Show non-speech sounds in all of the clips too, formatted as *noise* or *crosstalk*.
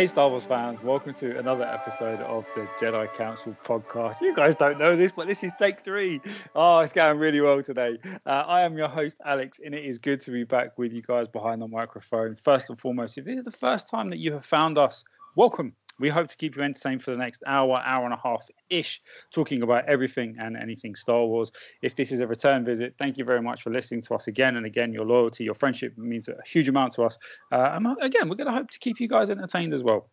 Hey, Star Wars fans, welcome to another episode of the Jedi Council podcast. You guys don't know this, but this is take three. Oh, it's going really well today. Uh, I am your host, Alex, and it is good to be back with you guys behind the microphone. First and foremost, if this is the first time that you have found us, welcome. We hope to keep you entertained for the next hour, hour and a half ish, talking about everything and anything Star Wars. If this is a return visit, thank you very much for listening to us again and again. Your loyalty, your friendship means a huge amount to us. Uh, and again, we're going to hope to keep you guys entertained as well.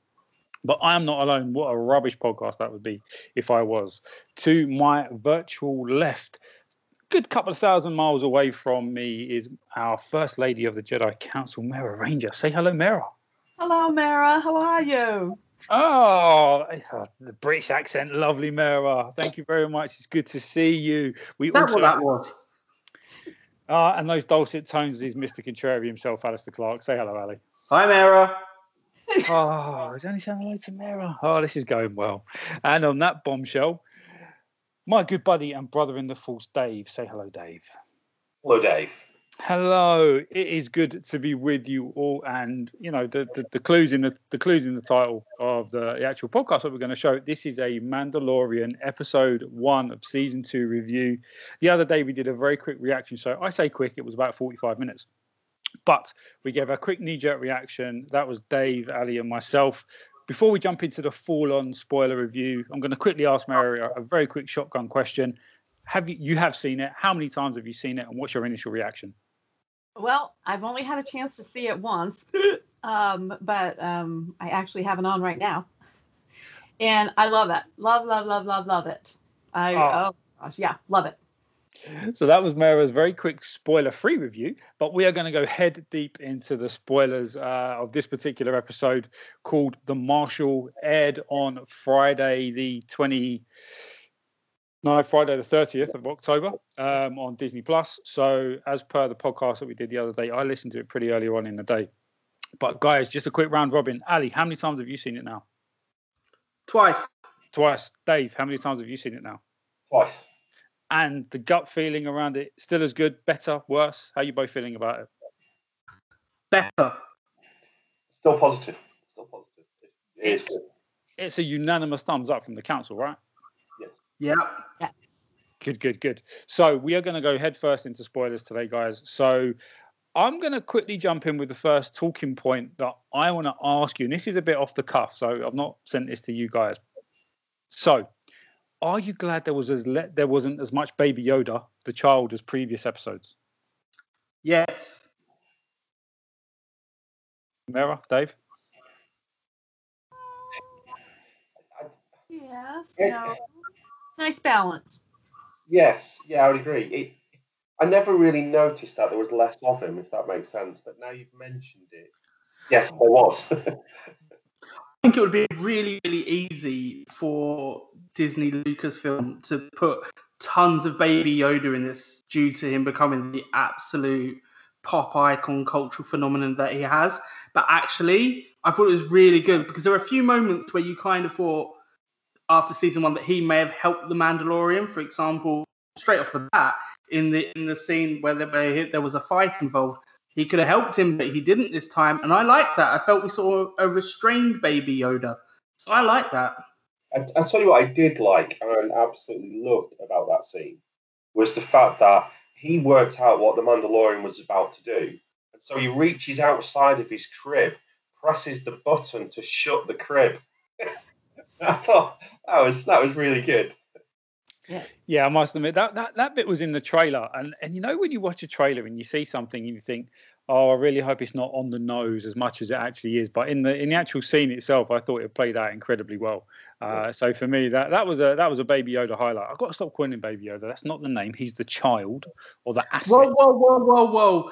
But I am not alone. What a rubbish podcast that would be if I was. To my virtual left, good couple of thousand miles away from me is our First Lady of the Jedi Council, Mera Ranger. Say hello, Mera. Hello, Mera. How are you? Oh, the British accent, lovely, Mara. Thank you very much. It's good to see you. We That's what that was. Uh, and those dulcet tones is Mr. Contrary himself, Alistair Clark. Say hello, Ali. Hi, Mara. *laughs* oh, he's only saying hello to Mara. Oh, this is going well. And on that bombshell, my good buddy and brother in the force, Dave. Say hello, Dave. Hello, Dave. Hello, it is good to be with you all, and you know the, the, the clues in the, the clues in the title of the, the actual podcast that we're going to show. This is a Mandalorian episode one of season two review. The other day we did a very quick reaction so I say quick; it was about forty five minutes, but we gave a quick knee jerk reaction. That was Dave, Ali, and myself. Before we jump into the full on spoiler review, I'm going to quickly ask Mary a, very quick shotgun question. Have you you have seen it? How many times have you seen it, and what's your initial reaction? Well, I've only had a chance to see it once, *laughs* um, but um, I actually have it on right now, *laughs* and I love it. Love, love, love, love, love it. I oh, oh gosh, yeah, love it. So that was Mara's very quick spoiler-free review, but we are going to go head deep into the spoilers uh, of this particular episode called "The Marshal," aired on Friday, the twenty. 20 no, Friday the 30th of October um, on Disney Plus. So, as per the podcast that we did the other day, I listened to it pretty early on in the day. But, guys, just a quick round robin. Ali, how many times have you seen it now? Twice. Twice. Dave, how many times have you seen it now? Twice. And the gut feeling around it, still as good, better, worse? How are you both feeling about it? Better. Still positive. Still positive. It it's, it's a unanimous thumbs up from the council, right? Yeah. Yes. Good, good, good. So we are going to go head first into spoilers today, guys. So I'm going to quickly jump in with the first talking point that I want to ask you, and this is a bit off the cuff, so I've not sent this to you guys. So, are you glad there was as le- there wasn't as much Baby Yoda, the child, as previous episodes? Yes. Mara, Dave. Yes. No nice balance. Yes, yeah, I would agree. It, I never really noticed that there was less of him, if that makes sense. But now you've mentioned it, yes, there was. *laughs* I think it would be really, really easy for Disney Lucasfilm to put tons of Baby Yoda in this due to him becoming the absolute pop icon cultural phenomenon that he has. But actually, I thought it was really good because there were a few moments where you kind of thought, after season one that he may have helped the Mandalorian. For example, straight off the bat, in the in the scene where there, there was a fight involved, he could have helped him, but he didn't this time. And I like that. I felt we saw a restrained Baby Yoda, so I like that. I, I tell you what, I did like and absolutely loved about that scene was the fact that he worked out what the Mandalorian was about to do, and so he reaches outside of his crib, presses the button to shut the crib. *laughs* *laughs* I thought that was that was really good. Yeah. yeah, I must admit that, that that bit was in the trailer, and and you know when you watch a trailer and you see something and you think, oh, I really hope it's not on the nose as much as it actually is. But in the in the actual scene itself, I thought it played out incredibly well. Uh, so for me, that that was a that was a Baby Yoda highlight. I've got to stop calling him Baby Yoda. That's not the name. He's the child or the asset. Whoa, whoa, whoa, whoa, whoa!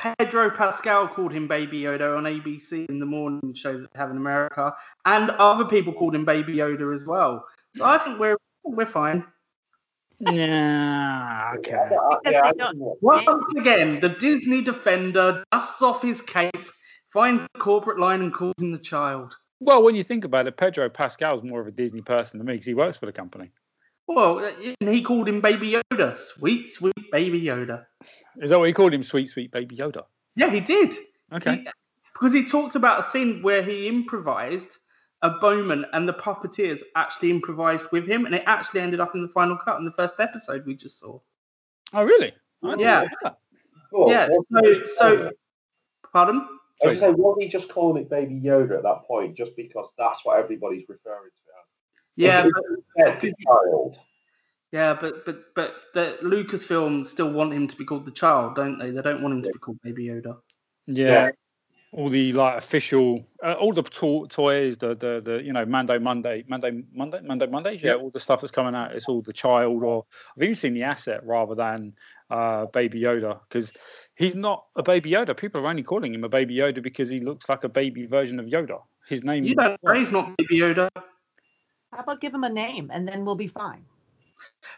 Pedro Pascal called him Baby Yoda on ABC in the morning show that they have in America, and other people called him Baby Yoda as well. So I think we're we're fine. Yeah, okay. Yeah, Once again, the Disney defender dusts off his cape, finds the corporate line, and calls him the child. Well, when you think about it, Pedro Pascal's more of a Disney person than me because he works for the company. Well, uh, and he called him Baby Yoda, sweet, sweet Baby Yoda. Is that what he called him? Sweet, sweet Baby Yoda. Yeah, he did. Okay. He because he talked about a scene where he improvised a moment and the puppeteers actually improvised with him, and it actually ended up in the final cut in the first episode we just saw. Oh, really? I Yeah. know. Cool. Yeah, so- so- Pardon? I was saying, wasn't he just calling it Baby Yoda at that point, just because that's what everybody's referring to it as? Yeah, but, the child. yeah, but but but the Lucasfilm still want him to be called the child, don't they? They don't want him to be called Baby Yoda. Yeah. Yeah. All the like official, uh, all the to- toys, the the the you know Mando Monday, Monday Monday, Monday Mondays, yeah, Yeah. all the stuff that's coming out, it's all the child, or I've even seen the asset rather than uh, Baby Yoda because he's not a Baby Yoda. People are only calling him a Baby Yoda because he looks like a baby version of Yoda. His name. Is You don't know he's not Baby Yoda How about give him a name and then we'll be fine?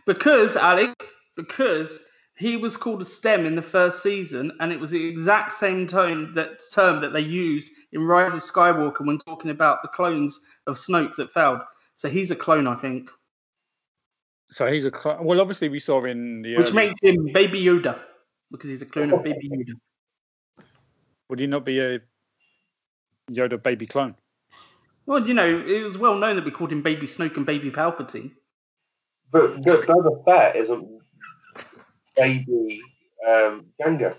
because Alex, because he was called a STEM in the first season, and it was the exact same tone that term that they used in Rise of Skywalker when talking about the clones of Snoke that failed. So he's a clone, I think, So he's a cl- well. Obviously, we saw in the which early- makes him Baby Yoda because he's a clone of Baby Yoda. would he not be a Yoda baby clone? Well, you know, it was well known that we called him Baby Snoke and Baby Palpatine. But, but Boba Fett isn't Baby um, Jango.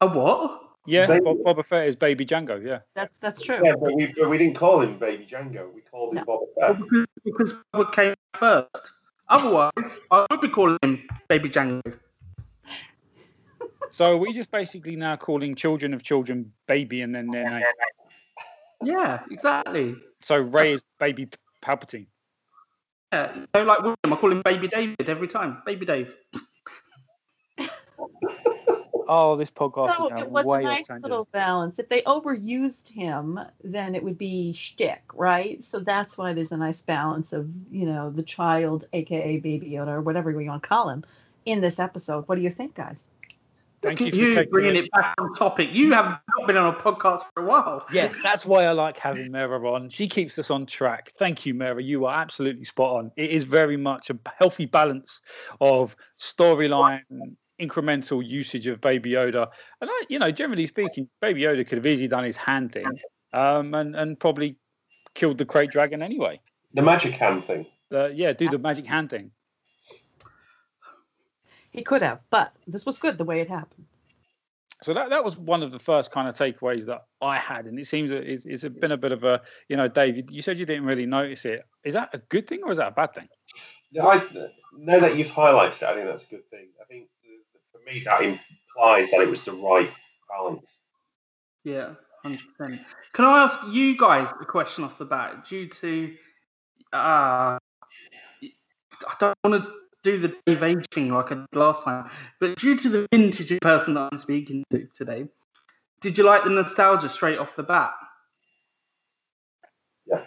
A what? Yeah, Baby- Bob, Boba Fett is baby Jango. Yeah. That's that's true. Yeah, but we, but we didn't call him Baby Jango. We called him Boba Well, because, because Boba came first. Otherwise, I would be calling him Baby Jango. So we're we just basically now calling children of children baby and then their name. Yeah, exactly. So uh, Rey is baby Palpatine. Yeah, you know, like William, I call him Baby David every time. Baby Dave. *laughs* Oh, this podcast No, is now it was way a nice off little balance. If they overused him, then it would be shtick, right? So that's why there's a nice balance of, you know, the child, aka Baby Yoda, or whatever we want to call him, in this episode. What do you think, guys? Thank Look you for you taking bringing it back on topic. You have not been on a podcast for a while. Yes, that's why I like having Mera on. She keeps us on track. Thank you, Mera. You are absolutely spot on. It is very much a healthy balance of storyline, incremental usage of Baby Yoda, and I, you know, generally speaking, Baby Yoda could have easily done his hand thing, um, and and probably killed the crate dragon anyway. The magic hand thing. Uh, yeah, do the magic hand thing. He could have, but this was good the way it happened. So that, that was one of the first kind of takeaways that I had, and it seems that it's, it's been a bit of a, you know, Dave, you, you said you didn't really notice it. Is that a good thing or is that a bad thing? Yeah, I, now that you've highlighted it, I think that's a good thing. I think for me that implies that it was the right balance. Yeah, hundred percent. Can I ask you guys a question off the bat? Due to, uh, I don't want to do the Dave Age thing like I did last time, but due to the vintage person that I'm speaking to today, did you like the nostalgia straight off the bat? Yeah.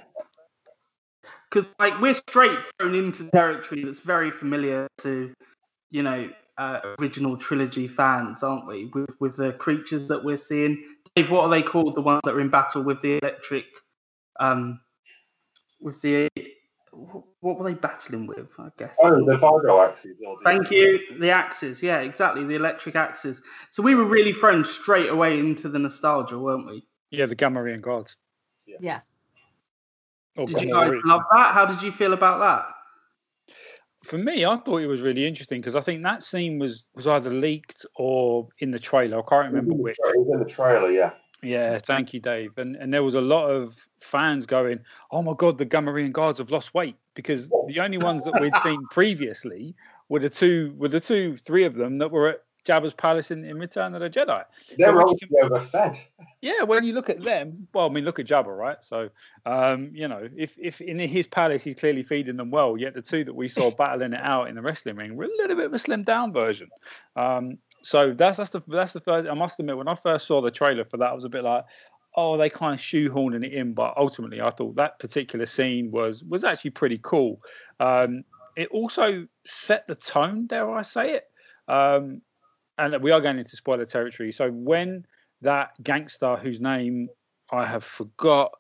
Because like we're straight thrown into territory that's very familiar to, you know, uh, original trilogy fans, aren't we? With with the creatures that we're seeing. Dave, what are they called? The ones that are in battle with the electric, um, with the what were they battling with? I guess. Oh, the vibro axes. Oh, the- Thank you. The axes, yeah, exactly. The electric axes. So we were really thrown straight away into the nostalgia, weren't we? Yeah, the Gamorrean guards. Yes. Or Did you guys love that? How did you feel about that? For me, I thought it was really interesting because I think that scene was was either leaked or in the trailer. I can't remember mm-hmm. which. It was in the trailer, yeah. Yeah, thank you, Dave. And and there was a lot of fans going, "Oh my God, the Gamorrean guards have lost weight," because the only ones that we'd seen previously were the two, were the two, three of them that were at Jabba's palace in, in Return of the Jedi. They're when you all can- overfed. Yeah, when you look at them, well, I mean, look at Jabba, right? So, um, you know, if if in his palace he's clearly feeding them well, yet the two that we saw battling it out in the wrestling ring were a little bit of a slimmed down version. Um, so that's that's the that's the first. I must admit, when I first saw the trailer for that, I was a bit like, oh, they kind of shoehorning it in. But ultimately, I thought that particular scene was was actually pretty cool. Um, it also set the tone, dare I say it? Um, and we are going into spoiler territory. So when that gangster whose name I have forgot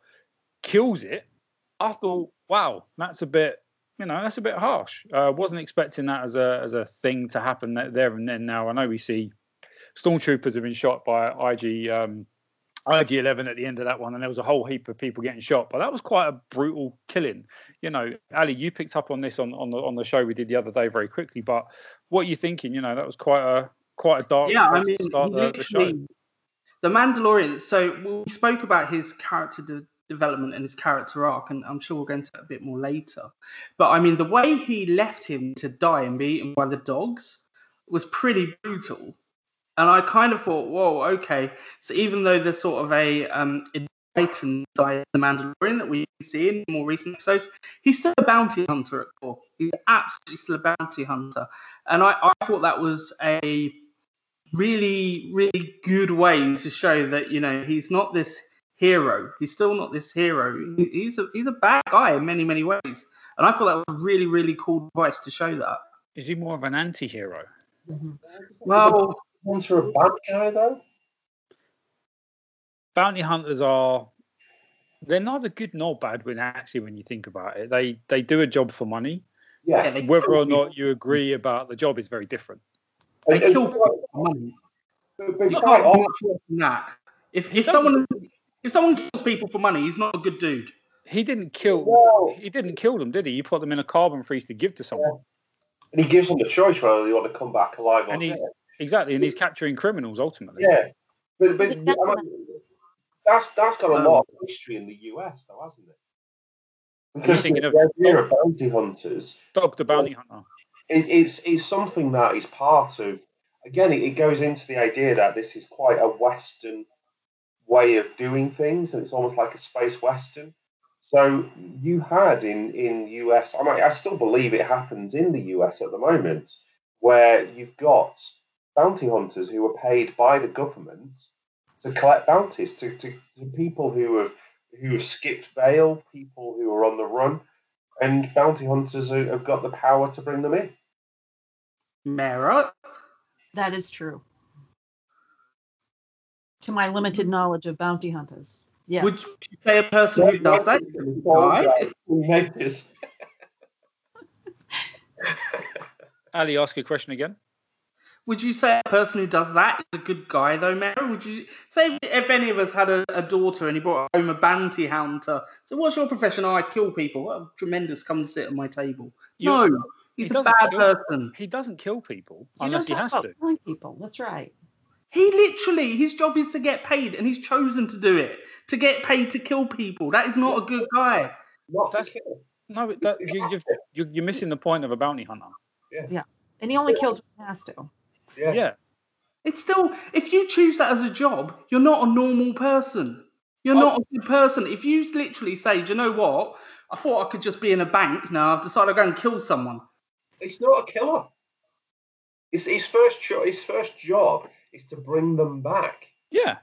kills it, I thought, wow, that's a bit, you know, that's a bit harsh. Uh, wasn't expecting that as a as a thing to happen there and then. Now I know we see stormtroopers have been shot by IG um, IG11 at the end of that one, and there was a whole heap of people getting shot. But that was quite a brutal killing. You know, Ali, you picked up on this on, on the on the show we did the other day very quickly. But what are you thinking? You know, that was quite a quite a dark. Yeah, I mean, to start the, the show. The Mandalorian. So we spoke about his character de- development and his character arc, and I'm sure we'll go into that a bit more later. But I mean, the way he left him to die and be eaten by the dogs was pretty brutal. And I kind of thought, whoa, okay. So even though there's sort of a um, enlightened side the Mandalorian that we see in more recent episodes, he's still a bounty hunter at core. He's absolutely still a bounty hunter. And I, I thought that was a really, really good way to show that, you know, he's not this hero. He's still not this hero. He's a he's a bad guy in many, many ways. And I thought that was a really, really cool device to show that. Is he more of an anti-hero? Mm-hmm. Well, hunter a bad guy though? Bounty hunters are they're neither good nor bad when actually when you think about it. They they do a job for money. Yeah. yeah Whether or not you agree about the job is very different. They And- and kill people for money. but- but You can't do often- much worse than that. If if someone if someone kills people for money, he's not a good dude. He didn't kill Well, he didn't kill them, did he? He put them in a carbon freeze to give to someone. and he gives them the choice whether they want to come back alive or And he's dead. Exactly, and he's capturing criminals ultimately. Yeah, but, but I mean, that's that's got a Um, lot of history in the US, though, hasn't it? Because thinking the idea of bounty hunters Dog the bounty hunter. it, it's it's something that is part of. Again, it, it goes into the idea that this is quite a Western way of doing things, and it's almost like a space Western. So you had in in US, I mean, I still believe it happens in the US at the moment, where you've got bounty hunters who are paid by the government to collect bounties to, to, to people who have who have skipped bail, people who are on the run, and bounty hunters who have got the power to bring them in. Mara, That is true. To my limited knowledge of bounty hunters. Yes. would you say a person who does that? is a good guy? Who this? *laughs* Ali, ask a question again. Would you say a person who does that is a good guy, though, Mara? Would you say if, if any of us had a, a daughter and he brought home a bounty hunter? So, what's your profession? Oh, I kill people. Well, tremendous. Come and sit at my table. You- no, he he's a bad kill- person. He doesn't kill people You unless he don't has to. about killing people. That's right. He literally, his job is to get paid, and he's chosen to do it to get paid to kill people. That is not a good guy. Not to That's- kill. No, that, you, you've, you're, you're missing the point of a bounty hunter. Yeah. yeah. And he only kills when he has to. Yeah. Yeah, It's still, if you choose that as a job, you're not a normal person. You're I- not a good person. If you literally say, do you know what? I thought I could just be in a bank. Now I've decided to go and kill someone. It's not a killer. His, his first cho- his first job is to bring them back. yeah.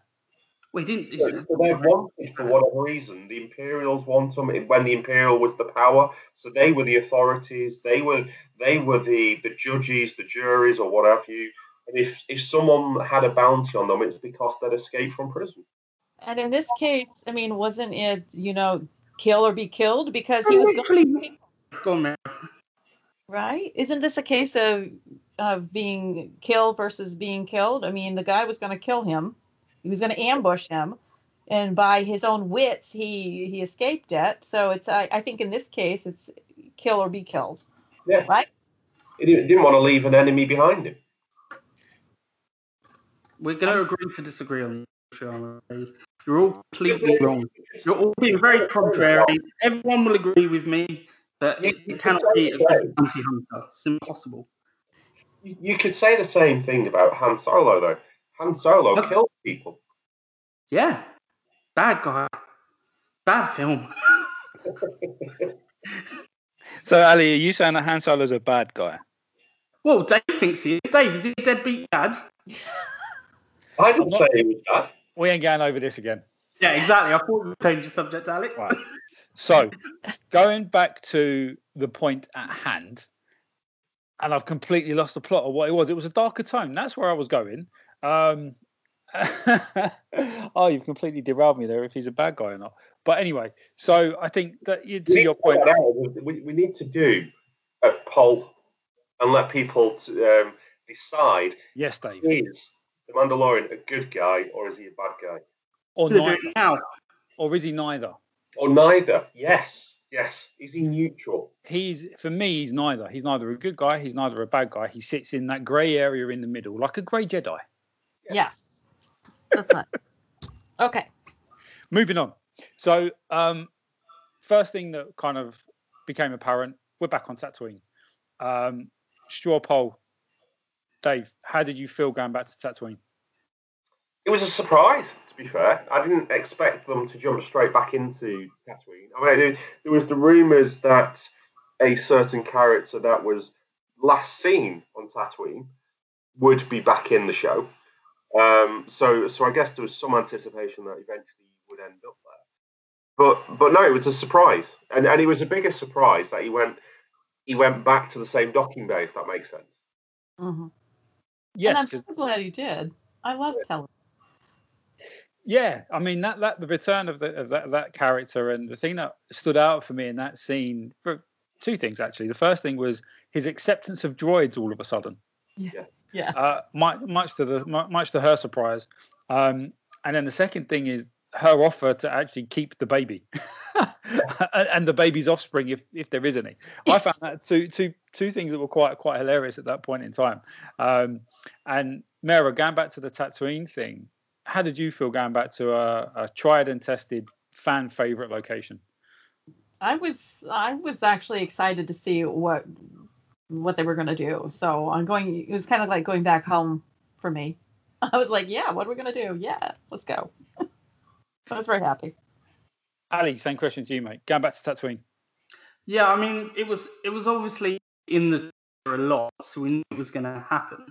We didn't. So they're wanted for whatever reason. The Imperials want them when the Imperial was the power. So they were the authorities. They were they were the the judges, the juries, or what have you. And if if someone had a bounty on them, it's because they'd escaped from prison. And in this case, I mean, wasn't it, you know, kill or be killed? Because he was going literally. Go on, Mary. right? Isn't this a case of of being killed versus being killed? I mean, the guy was going to kill him. He was going to ambush him, and by his own wits, he he escaped it. So it's I, I think in this case, it's kill or be killed. Yeah. Right? He didn't, didn't want to leave an enemy behind him. We're going to agree to disagree on this. show, I'm. You're all completely wrong. You're all being very contrary. Everyone will agree with me that it, it cannot be a good bounty hunter. It's impossible. You, you could say the same thing about Han Solo, though. Han Solo Look- killed people. Yeah. Bad guy. Bad film. *laughs* So, Ali, are you saying that Han Solo's a bad guy? Well, Dave thinks he is. Dave, is he a deadbeat dad? *laughs* I didn't say he was bad. We ain't going over this again. Yeah, exactly. I thought we'd change the subject, Alex. Right. So, *laughs* going back to the point at hand, and I've completely lost the plot of what it was. It was a darker tone. That's where I was going. Um, *laughs* oh, you've completely derailed me there. If he's a bad guy or not. But anyway, so I think that you, We to your point. find out. We, we need to do a poll and let people t- um, decide Yes, Dave. is the Mandalorian a good guy or is he a bad guy? or They're neither, doing it now. or is he neither? Or neither. Yes. Yes. Is he neutral? He's for me, he's neither. He's neither a good guy, he's neither a bad guy. He sits in that grey area in the middle, like a grey Jedi. Yes. That's fine. *laughs* Okay. Moving on. So, um, first thing that kind of became apparent, we're back on Tatooine. Um, straw poll. Dave, how did you feel going back to Tatooine? It was a surprise, to be fair. I didn't expect them to jump straight back into Tatooine. I mean, there, there was the rumours that a certain character that was last seen on Tatooine would be back in the show. Um, so, so I guess there was some anticipation that eventually he would end up there. But, but no, it was a surprise, and and it was a bigger surprise that he went he went back to the same docking bay, if that makes sense. hmm Yes, and I'm so glad he did. I love Peli. Yeah. I mean that that the return of the of that, that character and the thing that stood out for me in that scene, for two things actually. The first thing was his acceptance of droids all of a sudden. Yeah. Yes. uh, much, much to the much to her surprise. Um, and then the second thing is her offer to actually keep the baby *laughs* and, and the baby's offspring, if if there is any. I found that two two two things that were quite quite hilarious at that point in time. Um, and Mara, going back to the Tatooine thing, how did you feel going back to a, a tried and tested fan favorite location? I was I was actually excited to see what what they were going to do. So I'm going. It was kind of like going back home for me. *laughs* I was like, yeah, what are we going to do? Yeah, let's go. *laughs* I was very happy. Ali, same question to you, mate. Going back to Tatooine. Yeah, I mean, it was it was obviously in the trailer a lot, so we knew it was going to happen.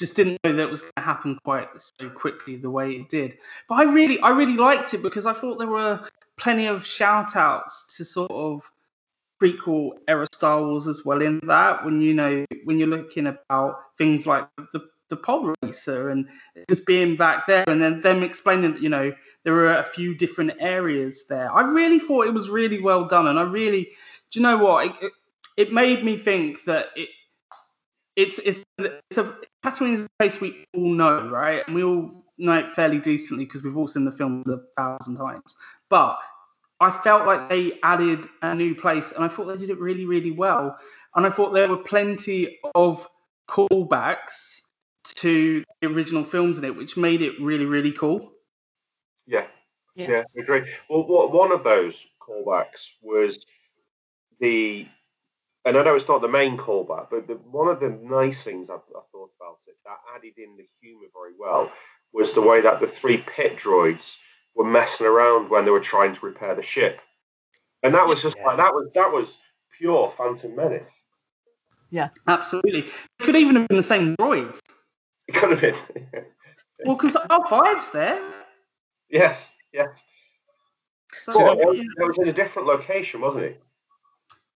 Just didn't know that was going to happen quite so quickly the way it did. But I really, I really liked it because I thought there were plenty of shout outs to sort of prequel era Star Wars as well in that. When you know, when you're looking about things like the the pod racer and just being back there, and then them explaining that you know there were a few different areas there. I really thought it was really well done, and I really, do you know what? It, it, it made me think that it, it's it's it's a Tatooine is a place we all know, right? And we all know it fairly decently because we've all seen the films a thousand times. But I felt like they added a new place, and I thought they did it really, really well. And I thought there were plenty of callbacks to the original films in it, which made it really, really cool. Yeah, Yes. Yeah, I agree. Well, what, one of those callbacks was the, and I know it's not the main callback, but the, one of the nice things I, I thought about it that added in the humour very well was the way that the three pit droids were messing around when they were trying to repair the ship, and that was just Yeah. like that was that was pure Phantom Menace. Yeah, absolutely. It could even have been the same droids. It could have been. *laughs* Well, because R5's there. yes, yes. So, But that- it was- it was in a different location, wasn't it?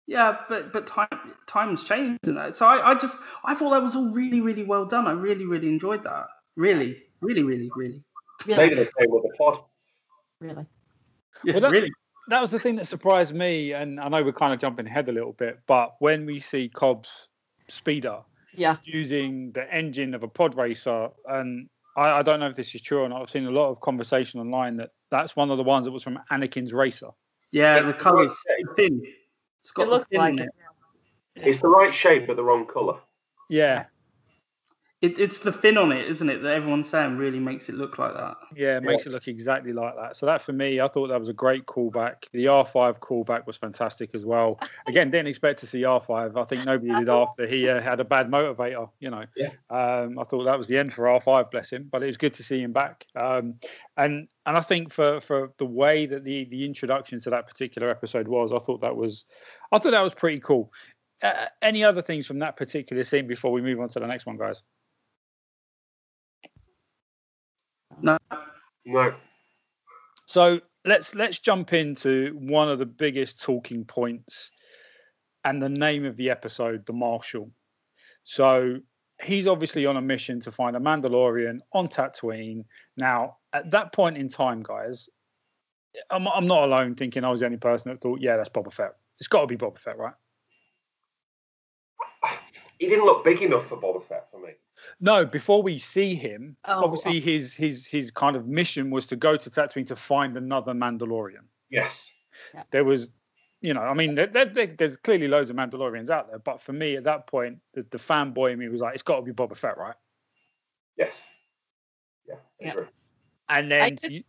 Yeah, but but time times changed and that. So I, I just I thought that was all really, really well done. I really, really enjoyed that. Really, really, really, really. Really, Maybe they came with the pod. really. Yeah, Well, that- really. that was the thing that surprised me, and I know we're kind of jumping ahead a little bit, but when we see Cobb's speeder Yeah. using the engine of a pod racer, and I, I don't know if this is true or not. I've seen a lot of conversation online that that's one of the ones that was from Anakin's racer. Yeah, Yeah, the colours thin. It's got It looks like it. it. It's the right shape but the wrong colour. Yeah, It, it's the fin on it, isn't it? That everyone's saying really makes it look like that. yeah, it makes it look exactly like that. So that for me, I thought that was a great callback. The R5 callback was fantastic as well. *laughs* Again, didn't expect to see R5. I think nobody did after he uh, had a bad motivator. You know, Yeah. um, I thought that was the end for R5, bless him. But it was good to see him back. Um, and and I think for for the way that the the introduction to that particular episode was, I thought that was, I thought that was pretty cool. Uh, any other things from that particular scene before we move on to the next one, guys? No, No. So let's let's jump into one of the biggest talking points and the name of the episode, the Marshal. So he's obviously on a mission to find a Mandalorian on Tatooine. Now, at that point in time, guys, I'm, I'm not alone thinking I was the only person that thought, yeah, that's Boba Fett. It's got to be Boba Fett, right? He didn't look big enough for Boba Fett for me. No, before we see him, Oh, obviously oh. his his his kind of mission was to go to Tatooine to find another Mandalorian. Yes. There was, you know, I mean, there, there, there- there's clearly loads of Mandalorians out there, but for me at that point, the, the fanboy in me was like, it's got to be Boba Fett, right? Yes. Yeah. I Yeah. And then, did- you,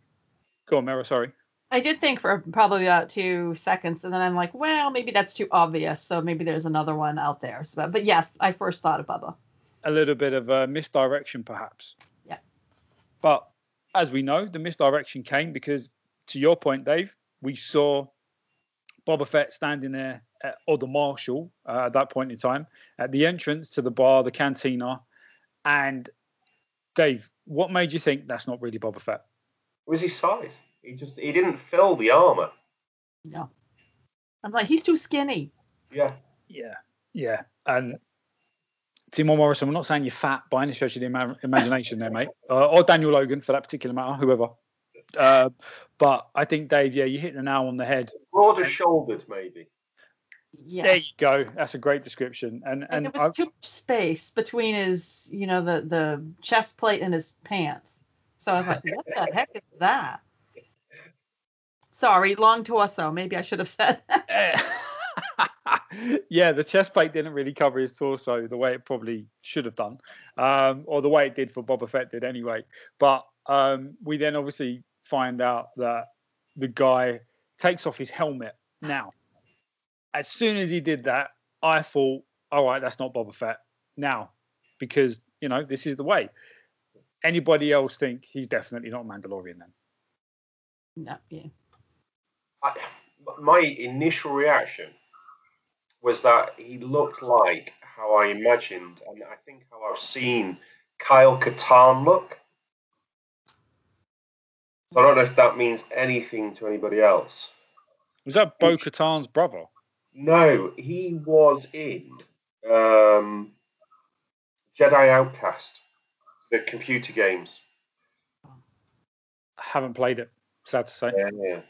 go on, Mero, sorry. I did think for probably about two seconds, and then I'm like, well, maybe that's too obvious. So maybe there's another one out there. So, but yes, I first thought of Boba. A little bit of a misdirection, perhaps. Yeah. But as we know, the misdirection came because, to your point, Dave, we saw Boba Fett standing there, at, or the marshal uh, at that point in time, at the entrance to the bar, the cantina. And Dave, what made you think that's not really Boba Fett? It was his size. He just he didn't fill the armor. No, I'm like, he's too skinny. Yeah. Yeah, yeah. And Temuera Morrison, we're not saying you're fat by any stretch of the ima- imagination there, mate, uh, or Daniel Logan for that particular matter, whoever. Uh, but I think, Dave, yeah, you hit the nail on the head. Broader shouldered, maybe. Yeah. There you go. That's a great description. And and and it was I, too much space between his, you know, the the chest plate and his pants. So I was like, what the heck is that? Sorry, long torso. Maybe I should have said that. *laughs* *laughs* yeah, the chest plate didn't really cover his torso the way it probably should have done, um, or the way it did for Boba Fett did anyway. But um, we then obviously find out that the guy takes off his helmet. Now, as soon as he did that, I thought, all right, that's not Boba Fett now, because you know this is the way. Anybody else think he's definitely not Mandalorian then? No, yeah. I, my initial reaction was that he looked like how I imagined, and I think how I've seen Kyle Katarn look. So I don't know if that means anything to anybody else. Was that Bo Katarn's brother? No, he was in um, Jedi Outcast, the computer games. I haven't played it. Sad to say. Yeah, yeah.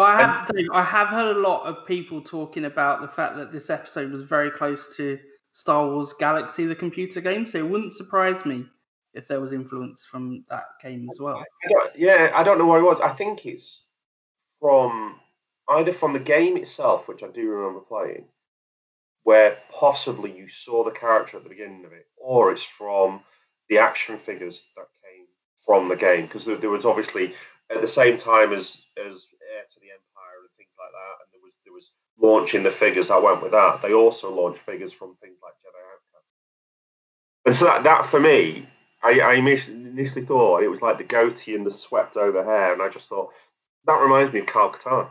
But I have, Dave, I have heard a lot of people talking about the fact that this episode was very close to Star Wars Galaxy, the computer game. So it wouldn't surprise me if there was influence from that game as well. I yeah, I don't know where it was. I think it's from either from the game itself, which I do remember playing, where possibly you saw the character at the beginning of it, or it's from the action figures that came from the game. Because there, there was obviously at the same time as as Heir to the Empire and things like that, and there was there was launching the figures that went with that. They also launched figures from things like Jedi Outcast. And so that, that for me, I, I initially thought it was like the goatee and the swept over hair, and I just thought that reminds me of Carl Katarn.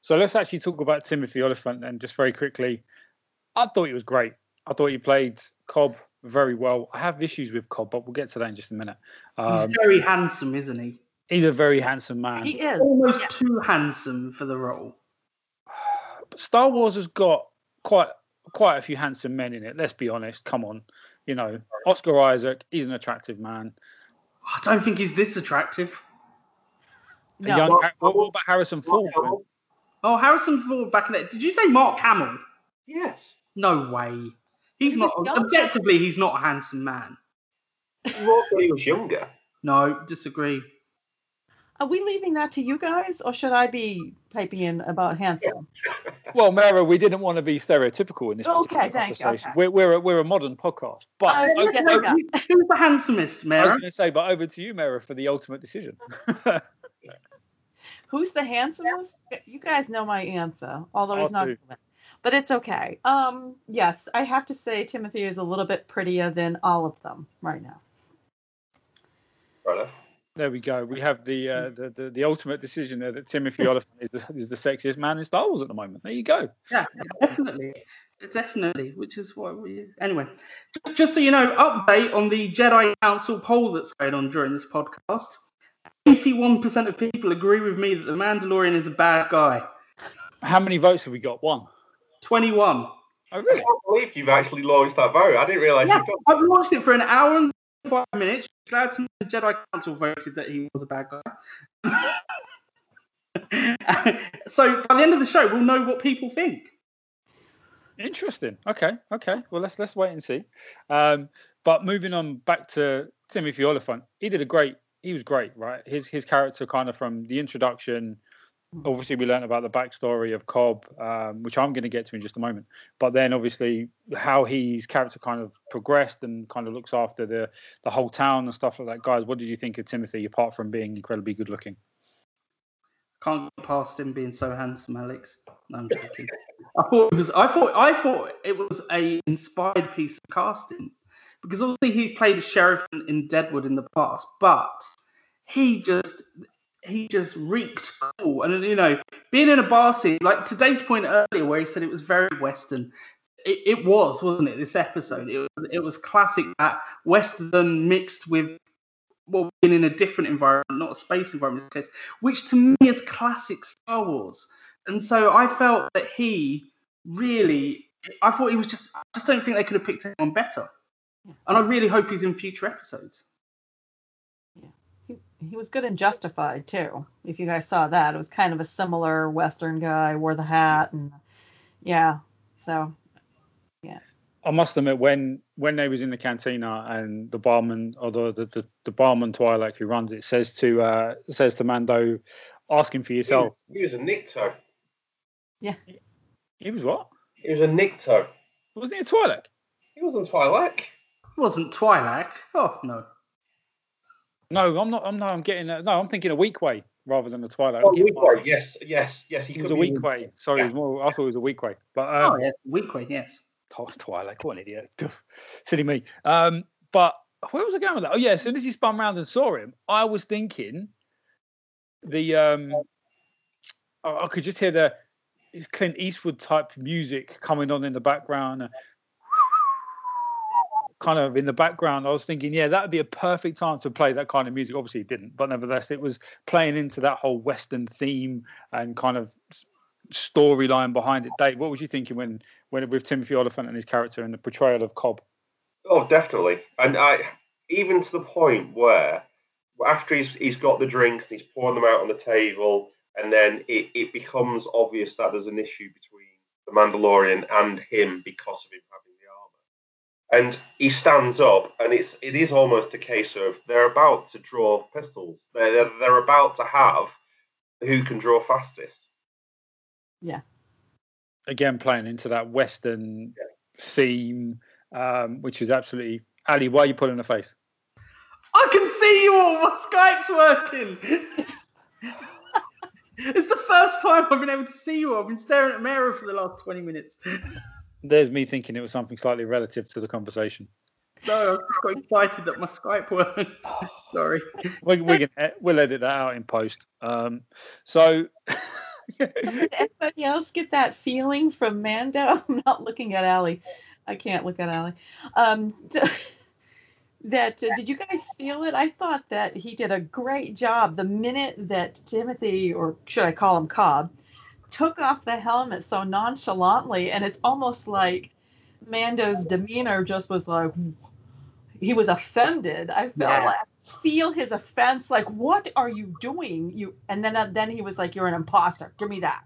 So let's actually talk about Timothy Olyphant then, just very quickly. I thought he was great. I thought he played Cobb very well. I have issues with Cobb, but we'll get to that in just a minute. He's Um, very handsome, isn't he? he's a very handsome man. He is. Almost Yeah. too handsome for the role. But *sighs* Star Wars has got quite quite a few handsome men in it. Let's be honest. Come on, you know Oscar Isaac. He's an attractive man. I don't think he's this attractive. A No, young, Mark what, what about Harrison Ford? Oh, Harrison Ford back in it. Did you say Mark Hamill? Yes, No way. He's He not was objectively. He's not a handsome man. he was when he was younger. No, disagree. are we leaving that to you guys, or should I be piping in about handsome? *laughs* Well, Mara, we didn't want to be stereotypical in this Okay, particular thank you, conversation. okay. We're, we're, a, we're a modern podcast. But oh, I over- over- Who's the handsomest, Mera? I was going to say, but over to you, Mara, for the ultimate decision. *laughs* Who's the handsomest? You guys know my answer, although he's I not. Do. human. But it's okay. Um, yes, I have to say Timothy is a little bit prettier than all of them right now. Right. There we go. We have the uh, the, the the ultimate decision there that Timothy Olyphant is the, is the sexiest man in Star Wars at the moment. There you go. Yeah, definitely. Definitely, which is what we. Anyway, just, just so you know, update on the Jedi Council poll that's going on during this podcast. 81% of people agree with me that the Mandalorian is a bad guy. How many votes have we got? One. 21. Oh, I really? can't believe you've actually launched that vote. I didn't realise Yeah, you'd done. I've launched it for an hour and five minutes. Glad to know the Jedi Council voted that he was a bad guy. *laughs* so by the end of the show, we'll know what people think. Interesting. Okay. Okay. Well, let's let's wait and see. Um, but moving on back to Timothy Olyphant, he did a great. He was great, right? His his character kind of from the introduction. Obviously, we learned about the backstory of Cobb, um, which I'm going to get to in just a moment. But then, obviously, how his character kind of progressed and kind of looks after the the whole town and stuff like that. Guys, what did you think of Timothy, apart from being incredibly good looking? Can't get past him being so handsome, Alex. I'm joking. I thought it was. I thought. I thought it was a inspired piece of casting because obviously he's played a sheriff in Deadwood in the past, but he just he just reeked cool. And you know, being in a bar scene, like to Dave's point earlier, where he said it was very Western. It, it was, wasn't it? This episode, it, it was classic that Western mixed with well, being in a different environment, not a space environment, in this case, which to me is classic Star Wars. And so I felt that he really, I thought he was just, I just don't think they could have picked anyone better. And I really hope he's in future episodes. Yeah. He, he was good in Justified too. If you guys saw that, it was kind of a similar Western guy, wore the hat, and yeah. So, yeah. I must admit, when when they was in the cantina and the barman or the the, the, the barman Twi'lek who runs it says to uh says to Mando, asking for yourself. He was a Nikto. Yeah. He was what? He was a Nikto. Wasn't he a Twi'lek? He wasn't Twi'lek. It wasn't Twi'lek. Oh no. No, I'm not. I'm not. I'm getting. A, no, I'm thinking a Weequay rather than a Twi'lek. Oh, Weequay. Yes, yes, yes. He was a weak way. Sorry, Yeah. more, I thought it was a Weequay. But um, oh yeah, Weequay, yes. Twilight, what an idiot. *laughs* Silly me. Um, but where was I going with that? Oh, yeah, as soon as he spun round and saw him, I was thinking the um I, I could just hear the Clint Eastwood type music coming on in the background. Kind of in the background, I was thinking, yeah, that would be a perfect time to play that kind of music. Obviously, it didn't, but nevertheless, it was playing into that whole Western theme and kind of storyline behind it. Dave, what was you thinking when, when with Timothy Olyphant and his character and the portrayal of Cobb? Oh, definitely. And I, even to the point where after he's he's got the drinks, and he's pouring them out on the table, and then it, it becomes obvious that there's an issue between the Mandalorian and him because of him having. And he stands up, and it's it is almost a case of they're about to draw pistols. They're they're, they're about to have who can draw fastest. Yeah. Again, playing into that Western theme, um, which is absolutely Ali. Why are you pulling a face? I can see you all. My Skype's working. *laughs* it's the first time I've been able to see you all. I've been staring at Mara for the last 20 minutes. *laughs* There's me thinking it was something slightly relative to the conversation. No, I just got excited that my Skype worked. *laughs* Sorry. We, we can e- we'll edit that out in post. Um, so Did anybody else get that feeling from Mando? *laughs* I'm not looking at Allie. I can't look at Allie. Um, *laughs* that uh, did you guys feel it? I thought that he did a great job. The minute that Timothy, or should I call him Cobb, took off the helmet so nonchalantly, and it's almost like Mando's demeanor just was like he was offended. I felt Yeah. like feel his offense. Like, what are you doing? You and then uh, then he was like, "You're an imposter. Give me that."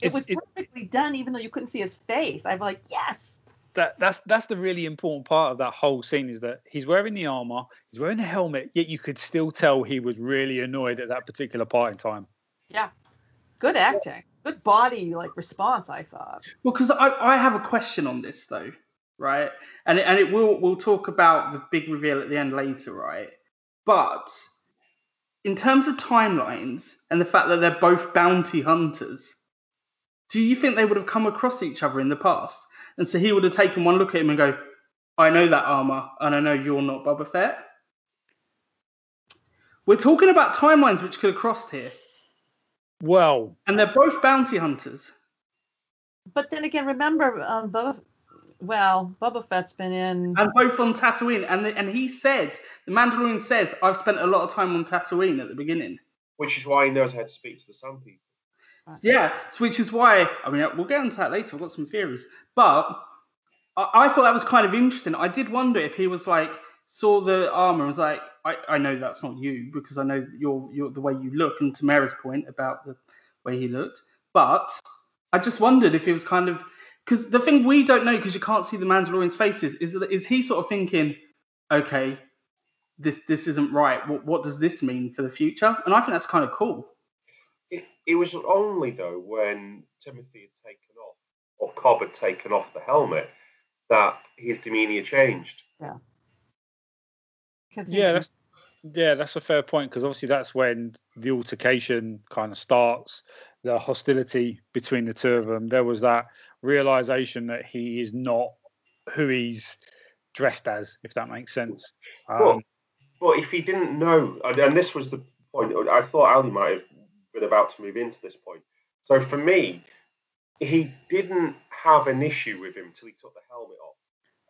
It It's- was it's- perfectly done, even though you couldn't see his face. I'm like, yes. that that's that's the really important part of that whole scene is that he's wearing the armor, he's wearing the helmet, yet you could still tell he was really annoyed at that particular part in time. Good acting. Good body like response, I thought. Well, because I, I have a question on this though, right? And it, and it will we'll talk about the big reveal at the end later, right? But in terms of timelines and the fact that they're both bounty hunters, do you think they would have come across each other in the past? And so he would have taken one look at him and go, "I know that armor, and I know you're not Boba Fett." We're talking about timelines which could have crossed here, Well, and they're both bounty hunters. But then again, remember, um, Boba. Well, Boba Fett's been in. and both on Tatooine. And the, and he said, the Mandalorian says, I've spent a lot of time on Tatooine at the beginning. Which is why he knows how to speak to the Sand People. Yeah, so which is why I mean we'll get into that later. I've got some theories, but I, I thought that was kind of interesting. I did wonder if he was like saw the armor and was like, I, I know that's not you because I know you're you're the way you look. And Tamara's point about the way he looked, but I just wondered if he was kind of because the thing we don't know because you can't see the Mandalorian's faces is that is he sort of thinking, okay, this this isn't right. What what does this mean for the future? And I think that's kind of cool. It, it was only though when Timothy had taken off or Cobb had taken off the helmet that his demeanor changed. Yeah. Yeah, that's yeah, that's a fair point because obviously that's when the altercation kind of starts, the hostility between the two of them. There was that realization that he is not who he's dressed as, if that makes sense. Um, well, but if he didn't know, and this was the point, I thought Ali might have been about to move into this point. So for me, he didn't have an issue with him till he took the helmet off.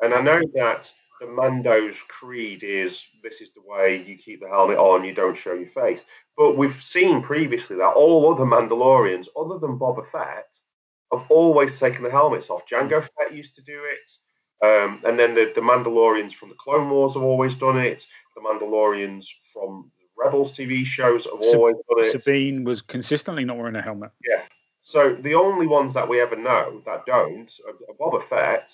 And I know that the Mando's creed is this is the way you keep the helmet on, you don't show your face. But we've seen previously that all other Mandalorians, other than Boba Fett, have always taken the helmets off. Jango Fett used to do it. Um, and then the, the Mandalorians from the Clone Wars have always done it. The Mandalorians from the Rebels TV shows have Sab- always done it. Sabine was consistently not wearing a helmet. Yeah. So the only ones that we ever know that don't are Boba Fett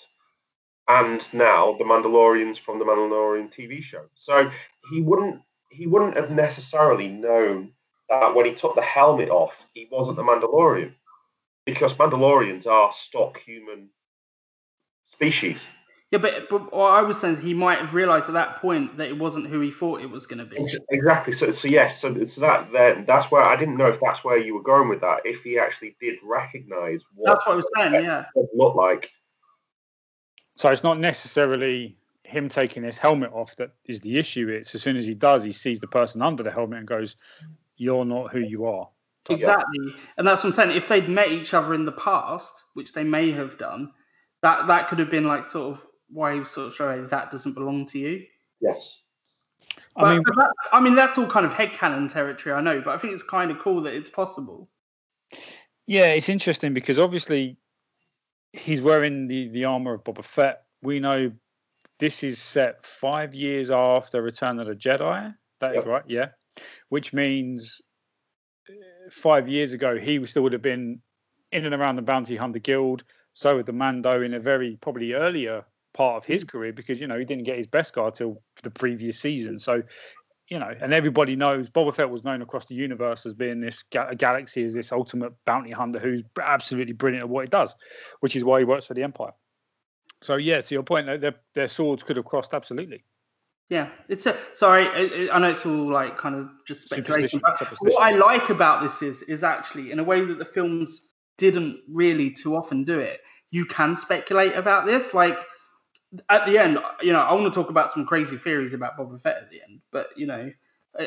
and now the Mandalorians from the Mandalorian TV show. So he wouldn't he wouldn't have necessarily known that when he took the helmet off, he wasn't the Mandalorian, because Mandalorians are stock human species. Yeah, but, but what I was saying he might have realised at that point that it wasn't who he thought it was going to be. Exactly. So, so yes. So, so that then that's where I didn't know if that's where you were going with that. If he actually did recognise what that's what I was saying. Yeah, looked like. So it's not necessarily him taking his helmet off that is the issue. It's as soon as he does, he sees the person under the helmet and goes, "You're not who you are." Exactly, and that's what I'm saying. If they'd met each other in the past, which they may have done, that that could have been like sort of why he was sort of showing that doesn't belong to you. Yes. But, I mean, that, I mean that's all kind of headcanon territory, I know, but I think it's kind of cool that it's possible. Yeah, it's interesting because obviously he's wearing the, the armor of Boba Fett. We know this is set five years after Return of the Jedi. That is yep. right, yeah. Which means uh, five years ago he still would have been in and around the Bounty Hunter Guild. So would the Mando in a very probably earlier part of his mm. career because you know he didn't get his Beskar till the previous season. So you know, and everybody knows Boba Fett was known across the universe as being this ga- galaxy as this ultimate bounty hunter who's absolutely brilliant at what he does, which is why he works for the Empire. So yeah, to your point, their their swords could have crossed absolutely. Yeah, it's a, sorry. I know it's all like kind of just speculation. What I like about this is is actually in a way that the films didn't really too often do it. You can speculate about this, like at the end, you know, I want to talk about some crazy theories about Boba Fett at the end, but you know,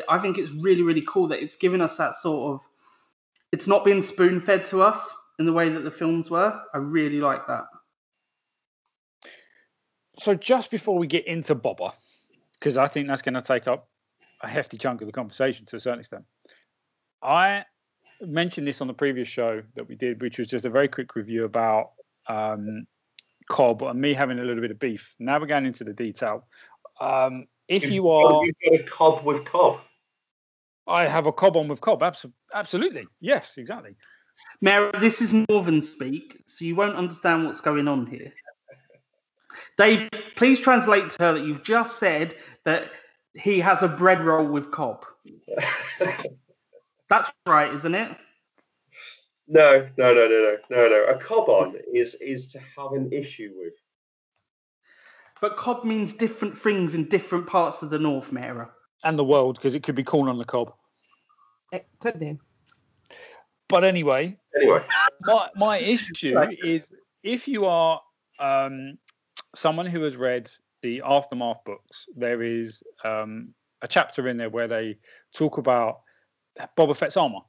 I think it's really, really cool that it's given us that sort of. It's not been spoon fed to us in the way that the films were. I really like that. So just before we get into Boba, because I think that's going to take up a hefty chunk of the conversation to a certain extent, I mentioned this on the previous show that we did, which was just a very quick review about um, Cobb and me having a little bit of beef. Now we're going into the detail. Um, if you, you are, you got a Cobb with Cobb. I have a Cobb on with Cobb. Abso- absolutely, yes, exactly. Mary, this is Northern speak, so you won't understand what's going on here. Dave, please translate to her that you've just said that he has a bread roll with Cobb. *laughs* That's right, isn't it? No, no, no, no, no, no, no. A cob on is is to have an issue with. But cob means different things in different parts of the North, Mara. And the world, because it could be corn on the cob. It could be. But anyway, anyway, my my issue is if you are um, someone who has read the aftermath books, there is um, a chapter in there where they talk about Boba Fett's armor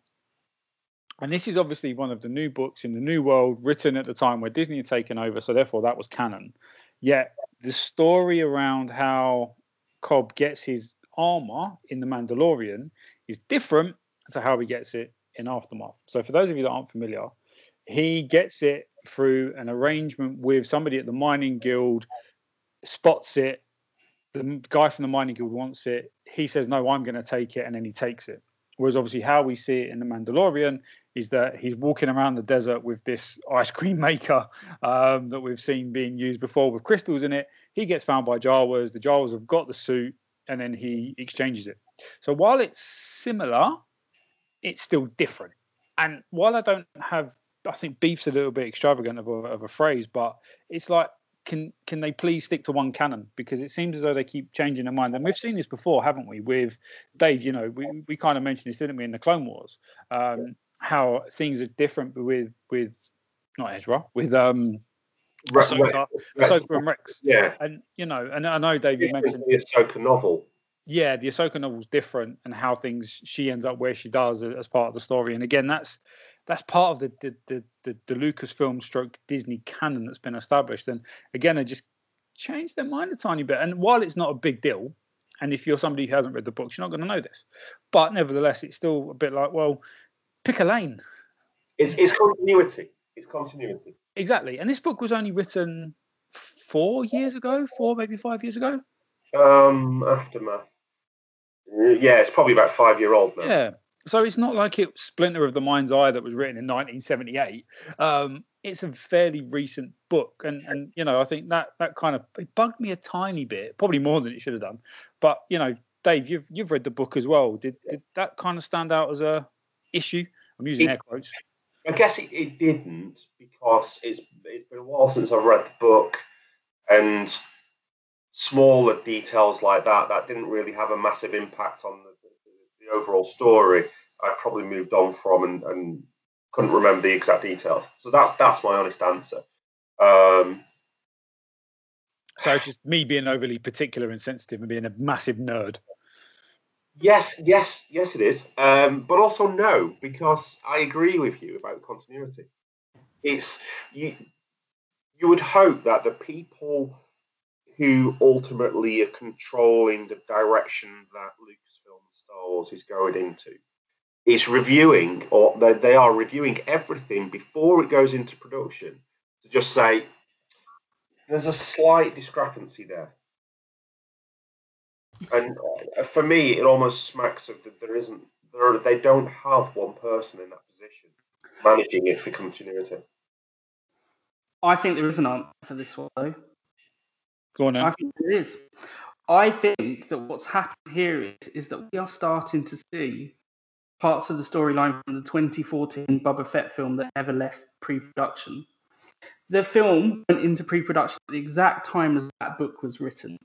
and this is obviously one of the new books in the new world written at the time where Disney had taken over, so therefore that was canon. Yet the story around how Cobb gets his armor in The Mandalorian is different to how he gets it in Aftermath. So for those of you that aren't familiar, he gets it through an arrangement with somebody at the mining guild, spots it. The guy from the mining guild wants it. He says, No, I'm going to take it. And then he takes it. Whereas obviously, how we see it in The Mandalorian is that he's walking around the desert with this ice cream *laughs* maker um, that we've seen being used before with crystals in it. He gets found by Jawas. The Jawas have got the suit, and then he exchanges it. So while it's similar, it's still different. And while I don't have, I think beef's a little bit extravagant of a, of a phrase, but it's like can can they please stick to one canon because it seems as though they keep changing their mind and we've seen this before haven't we with dave you know we, we kind of mentioned this didn't we in the clone wars um, how things are different with with not ezra with um Ahsoka, Re- Ahsoka and Rex. Yeah, And you know, and I know Dave, you mentioned the Ahsoka novel. yeah, the Ahsoka novel's different and how things she ends up where she does as part of the story. And again, that's that's part of the the the, the, the Lucasfilm stroke Disney canon that's been established. And again, they just changed their mind a tiny bit. And while it's not a big deal, and if you're somebody who hasn't read the books, you're not going to know this. But nevertheless, it's still a bit like, well, pick a lane. It's, it's continuity. It's continuity. Exactly. And this book was only written four years ago, four, maybe five years ago. Um, aftermath. Yeah, it's probably about five year old now. Yeah. So it's not like it Splinter of the Mind's Eye that was written in 1978. Um, it's a fairly recent book, and and you know I think that that kind of it bugged me a tiny bit, probably more than it should have done. But you know, Dave, you've you've read the book as well. Did did that kind of stand out as a issue? I'm using It- air quotes. I guess it, it didn't because it's it's been a while since I've read the book, and smaller details like that that didn't really have a massive impact on the, the, overall story. I probably moved on from and, and couldn't remember the exact details. So that's that's my honest answer. Um, So it's just me being overly particular and sensitive and being a massive nerd. Yes, yes, yes, it is. Um, but also no, because I agree with you about the continuity. It's you. You would hope that the people who ultimately are controlling the direction that Lucasfilm Star Wars is going into is reviewing, or they, they are reviewing everything before it goes into production to just say there's a slight discrepancy there. And uh, for me, it almost smacks of that there isn't there. They don't have one person in that position managing it for continuity. I think there is an answer for this one, though. Go on Now. I think there is. I think that what's happened here is, is that we are starting to see parts of the storyline from the 2014 Boba Fett film that never left pre-production. The film went into pre-production at the exact time as that book was written.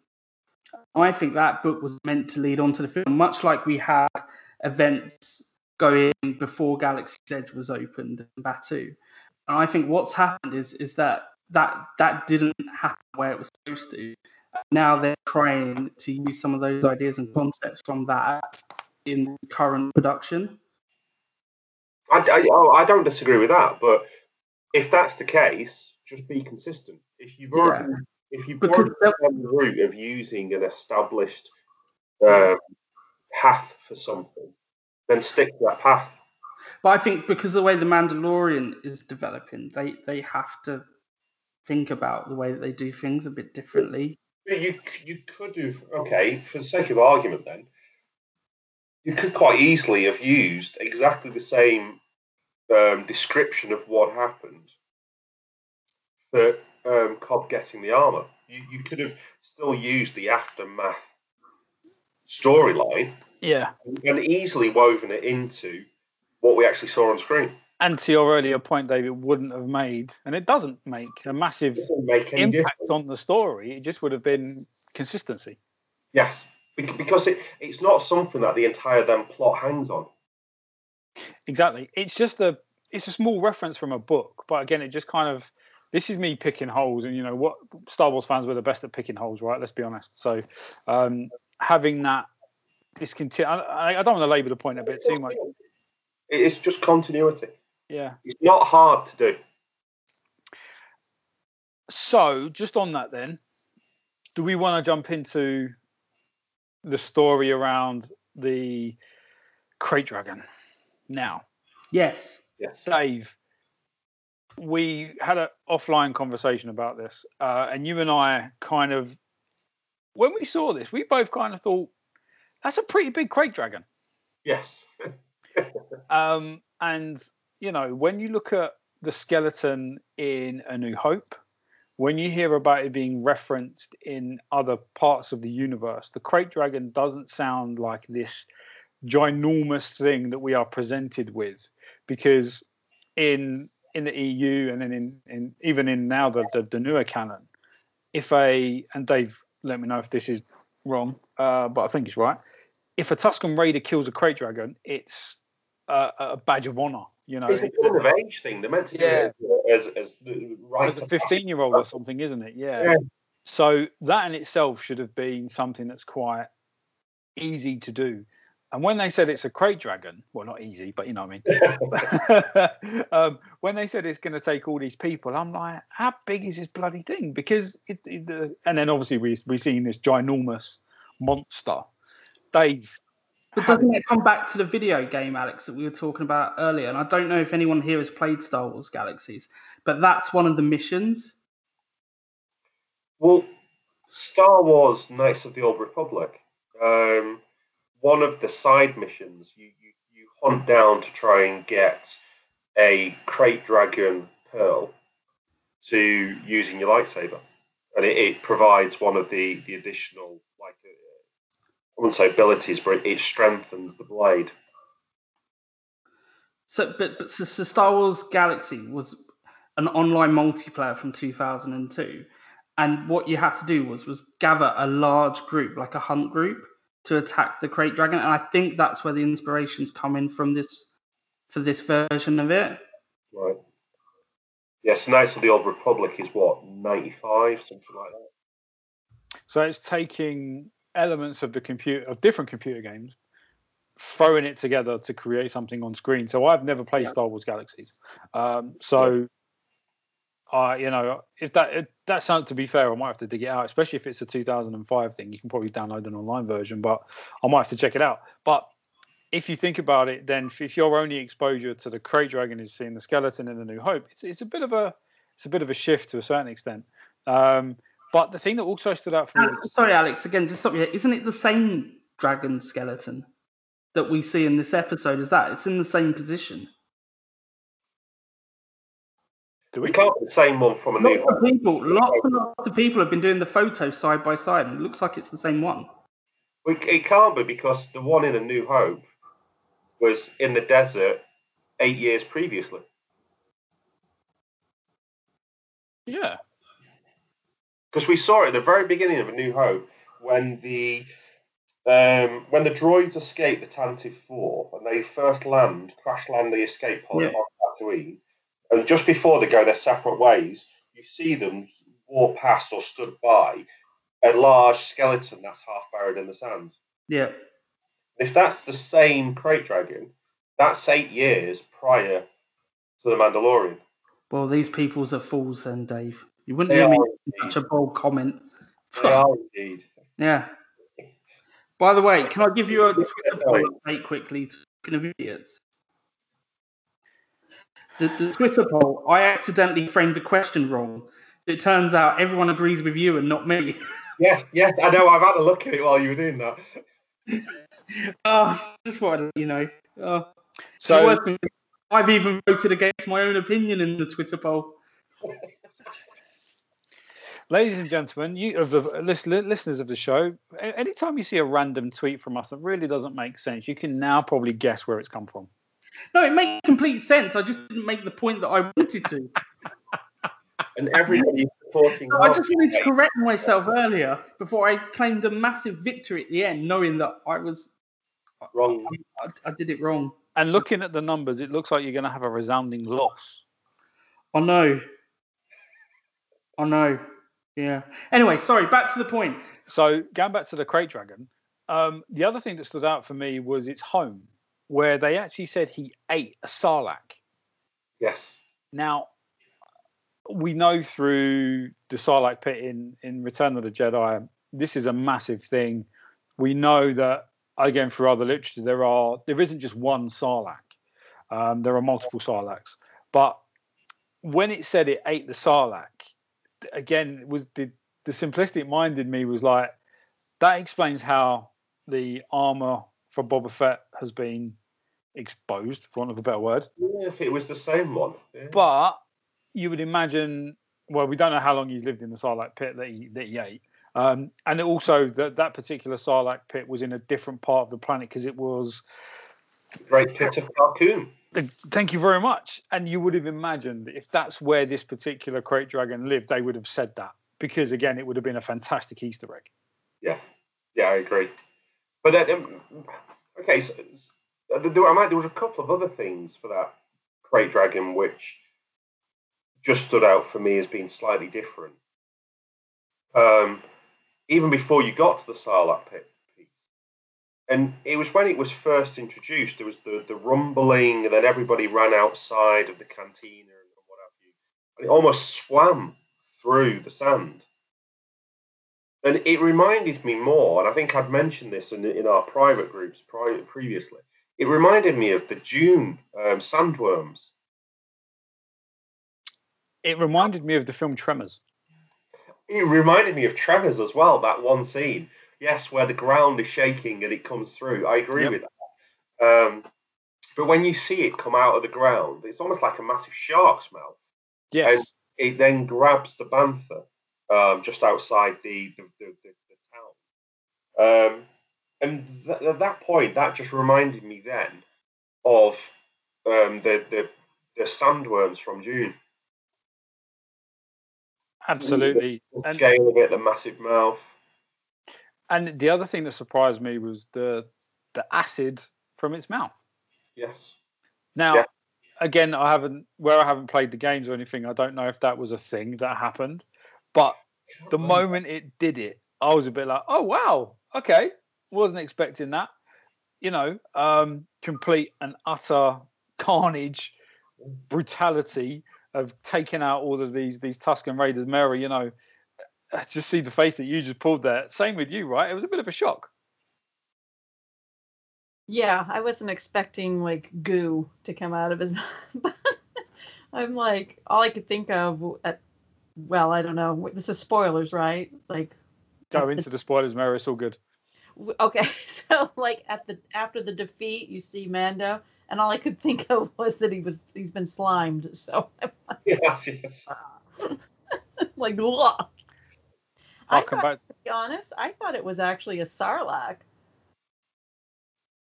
I think that book was meant to lead on to the film, much like we had events going before Galaxy's Edge was opened in Batuu. And I think what's happened is is that that that didn't happen where it was supposed to. Now they're trying to use some of those ideas and concepts from that in current production. I, I, oh, I don't disagree with that, but if that's the case, just be consistent. If you've already, if you've Because already gone the route of using an established um, path for something, then stick to that path. But I think because the way the Mandalorian is developing, they they have to think about the way that they do things a bit differently. But You you could have okay for the sake of argument. Then you could quite easily have used exactly the same um, description of what happened for um, Cobb getting the armor. You you could have still used the aftermath storyline Yeah. and easily woven it into what we actually saw on screen. And to your earlier point, David, wouldn't have made, and it doesn't make a massive make impact difference. on the story. It just would have been consistency. Yes, because it, it's not something that the entire then plot hangs on. Exactly. It's just a it's a small reference from a book, but again, it just kind of this is me picking holes, and you know what Star Wars fans were the best at picking holes, right? Let's be honest. So um, having that discontinue, I, I don't want to labour the point a bit too much. It's just continuity. Yeah. It's not hard to do. So just on that, then, do we want to jump into the story around the krayt dragon now? Yes. Yes. Dave, we had an offline conversation about this, uh, and you and I kind of, when we saw this, we both kind of thought that's a pretty big krayt dragon. Yes. *laughs* Um, and you know, when you look at the skeleton in A New Hope, when you hear about it being referenced in other parts of the universe, the Krayt Dragon doesn't sound like this ginormous thing that we are presented with, because in in the EU and then in, in even in now the, the, the newer canon, if a and Dave, let me know if this is wrong, uh, but I think it's right. If a Tusken Raider kills a Krayt Dragon, it's a, a badge of honor. You know, it's a coming of age thing. They're meant to do Yeah. it as as the right. as a 15 year old or something, isn't it? Yeah. Yeah. So that in itself should have been something that's quite easy to do. And when they said it's a krayt dragon, well, not easy, but you know what I mean. *laughs* *laughs* um, when they said it's going to take all these people, I'm like, how big is this bloody thing? Because it, it the, and then obviously we we seen this ginormous monster. Dave, But doesn't it come back to the video game, Alex, that we were talking about earlier? And I don't know if anyone here has played Star Wars Galaxies, but that's one of the missions. Well, Star Wars: Knights of the Old Republic. Um, one of the side missions, you, you you hunt down to try and get a krayt dragon pearl to using your lightsaber, and it, it provides one of the the additional wouldn't say abilities, but it, it strengthens the blade. So, but, but so, so Star Wars Galaxy was an online multiplayer from 2002, and what you had to do was was gather a large group, like a hunt group, to attack the Krayt Dragon. And I think that's where the inspirations come in from this for this version of it. Right. Yes, Knights of the Old Republic is what ninety five, something like that. So it's taking elements of the computer of different computer games, throwing it together to create something on screen. So I've never played Yeah. Star Wars Galaxies. Um, so uh, you know, if that if that sounds to be fair, I might have to dig it out, especially if it's a 2005 thing. You can probably download an online version, but I might have to check it out. But if you think about it, then if, your only exposure to the Krayt Dragon is seeing the skeleton in the New Hope, it's, it's a bit of a it's a bit of a shift to a certain extent. Um, but the thing that also stood out for me, Uh, was, sorry, Alex. Again, just stop you. here. Isn't it the same dragon skeleton that we see in this episode? Is that it's in the same position? do We we? can't put the same one from a new. Lots of people, lots and lots of people have been doing the photos side by side, and it looks like it's the same one. It can't be because the one in A New Hope was in the desert eight years previously. Yeah. Because we saw it at the very beginning of A New Hope when the um, when the droids escape the Tantive Four and they first land, crash land the escape pod Yeah. on Tatooine, and just before they go their separate ways, you see them walk past or stood by a large skeleton that's half buried in the sand. Yeah. If that's the same krayt dragon, that's eight years prior to the Mandalorian. Well, these people's are fools, then, Dave. You wouldn't hear me such a bold comment. They are indeed. Yeah. By the way, can I give you a Twitter poll update quickly? Talking of idiots. The, the Twitter poll, I accidentally framed the question wrong. It turns out everyone agrees with you and not me. *laughs* Yes, yes, I know. I've had a look at it while you were doing that. *laughs* oh, just what you know. Oh, So the worst thing is I've even voted against my own opinion in the Twitter poll. *laughs* Ladies and gentlemen, you of the listeners of the show, a- anytime you see a random tweet from us that really doesn't make sense, you can now probably guess where it's come from. No, it makes complete sense. I just didn't make the point that I wanted to. *laughs* And everybody supporting. No, I just wanted to correct myself earlier before I claimed a massive victory at the end, knowing that I was wrong. I, I did it wrong. And looking at the numbers, it looks like you're going to have a resounding loss. I know. I know. Yeah. Anyway, sorry. Back to the point. So going back to the krayt dragon, um, the other thing that stood out for me was its home, where they actually said he ate a sarlacc. Yes. Now, we know through the Sarlacc pit in, in Return of the Jedi, this is a massive thing. We know that again through other literature, there are there isn't just one Sarlacc. Um, there are multiple Sarlaccs. But when it said it ate the Sarlacc, again, was the the simplistic mind in me was like, that explains how the armor for Boba Fett has been exposed, for want of a better word. Yeah, if it was the same one. Yeah. But you would imagine. Well, we don't know how long he's lived in the Sarlacc pit that he that he ate, um, and also that that particular Sarlacc pit was in a different part of the planet because it was. Great pit of Carkoon. Thank you very much. And you would have imagined if that's where this particular krayt dragon lived, they would have said that because again, it would have been a fantastic Easter egg. Yeah, yeah, I agree. But then, um, okay, so, so there, there was a couple of other things for that krayt dragon which just stood out for me as being slightly different. Um, even before you got to the Sarlacc pit and it was when it was first introduced. There was the the rumbling, and then everybody ran outside of the cantina and what have you, and it almost swam through the sand. And it reminded me more, and I think I'd mentioned this in, in our private groups previously. It reminded me of the Dune um, sandworms. It reminded me of the film Tremors. It reminded me of Tremors as well, that one scene. Yes, where the ground is shaking and it comes through. I agree yep. with that. Um, but when you see it come out of the ground, it's almost like a massive shark's mouth. Yes. And it then grabs the bantha um, just outside the the, the, the, the town. Um, and th- at that point, that just reminded me then of um, the, the the sandworms from Dune. Absolutely, the, the scale of it, the massive mouth. And the other thing that surprised me was the the acid from its mouth. Yes. Now, yeah again, I haven't where I haven't played the games or anything. I don't know if that was a thing that happened, but the moment it did it, I was a bit like, "Oh wow, okay, wasn't expecting that." You know, um, complete and utter carnage, brutality of taking out all of these these Tusken Raiders. Mary, you know, *laughs* just see the face that you just pulled there. Same with you, right? It was a bit of a shock. Yeah, I wasn't expecting like goo to come out of his *laughs* mouth. I'm like, all I could think of at, well, I don't know. This is spoilers, right? Like, go into the, the spoilers, Mary. It's all good. Okay, *laughs* so like at the after the defeat, you see Mando, and all I could think of was that he was he's been slimed. So like, yes, yes. like, I'll come thought, back. To be honest, I thought it was actually a sarlacc.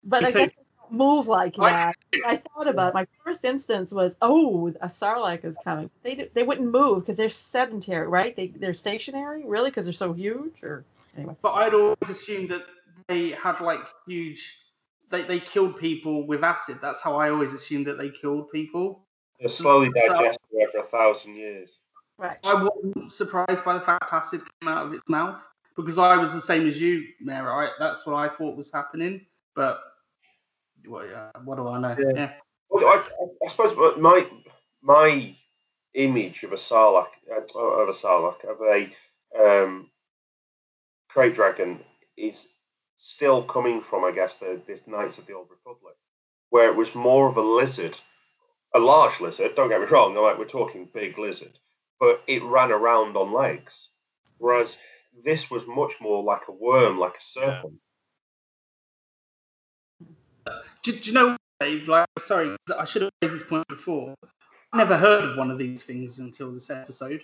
But I guess move like that. I thought about it. my first instance was, oh, a sarlacc is coming. They they wouldn't move because they're sedentary, right? They they're stationary, really, because they're so huge. Or anyway. But I'd always assumed that they had like huge. They they killed people with acid. That's how I always assumed that they killed people. They're slowly digested over a thousand years. Right. I wasn't surprised by the fact acid came out of its mouth because I was the same as you, Mary. Right? That's what I thought was happening. But what, what do I know? Yeah. yeah. Well, I, I, suppose my my image of a Sarlacc, uh, of a Sarlacc, of a um, krayt dragon is still coming from, I guess, the this Knights of the Old Republic, where it was more of a lizard, a large lizard. Don't get me wrong, like we're talking big lizard, but it ran around on legs, whereas this was much more like a worm, like a serpent. do, do you know, Dave? Like, sorry, I should have raised this point before. I never heard of one of these things until this episode.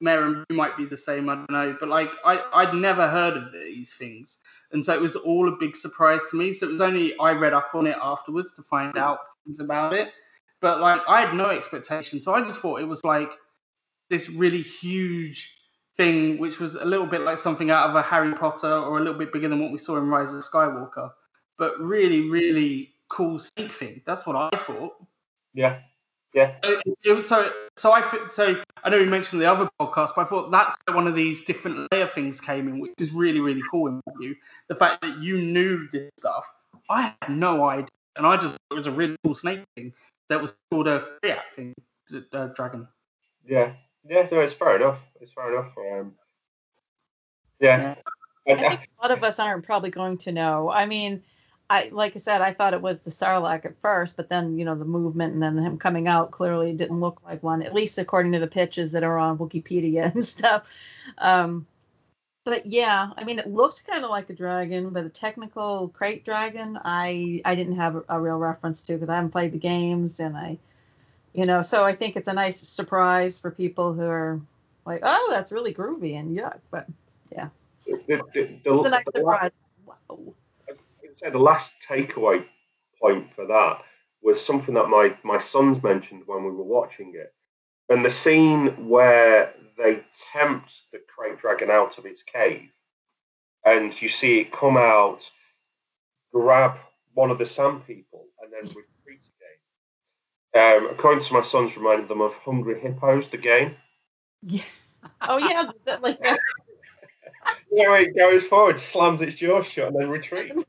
Mary might be the same, I don't know. But like, I, I'd never heard of these things. And so it was all a big surprise to me. So it was only I read up on it afterwards to find out things about it. But like, I had no expectation. So I just thought it was like this really huge thing, which was a little bit like something out of a Harry Potter or a little bit bigger than what we saw in Rise of Skywalker but really, really cool snake thing. That's what I thought. Yeah, yeah. It, it was so. So I so I know you mentioned the other podcast, but I thought that's where one of these different layer things came in, which is really, really cool in you. The fact that you knew this stuff, I had no idea, and I just it was a really cool snake thing that was called a thing, uh, dragon. Yeah, yeah. No, it's fair enough. It's fair enough. Um, yeah. yeah. I think a lot of us aren't probably going to know. I mean, I like I said, I thought it was the Sarlacc at first, but then you know the movement and then him coming out clearly didn't look like one, at least according to the pitches that are on Wikipedia *laughs* and stuff. Um, But yeah, I mean, it looked kind of like a dragon, but a technical krayt dragon, I I didn't have a, a real reference to because I haven't played the games, and I, you know, so I think it's a nice surprise for people who are like, oh, that's really groovy and yuck. But yeah, The, the, the, the, it's a nice the surprise. Wow. say the last takeaway point for that was something that my my sons mentioned when we were watching it, and the scene where they tempt the krayt dragon out of its cave, and you see it come out, grab one of the sand people, and then. Um, according to my sons, reminded them of Hungry Hippos, the game. Yeah. *laughs* Oh yeah, that- like that. *laughs* Yeah, where it goes forward, slams its jaw shut, and then retreats.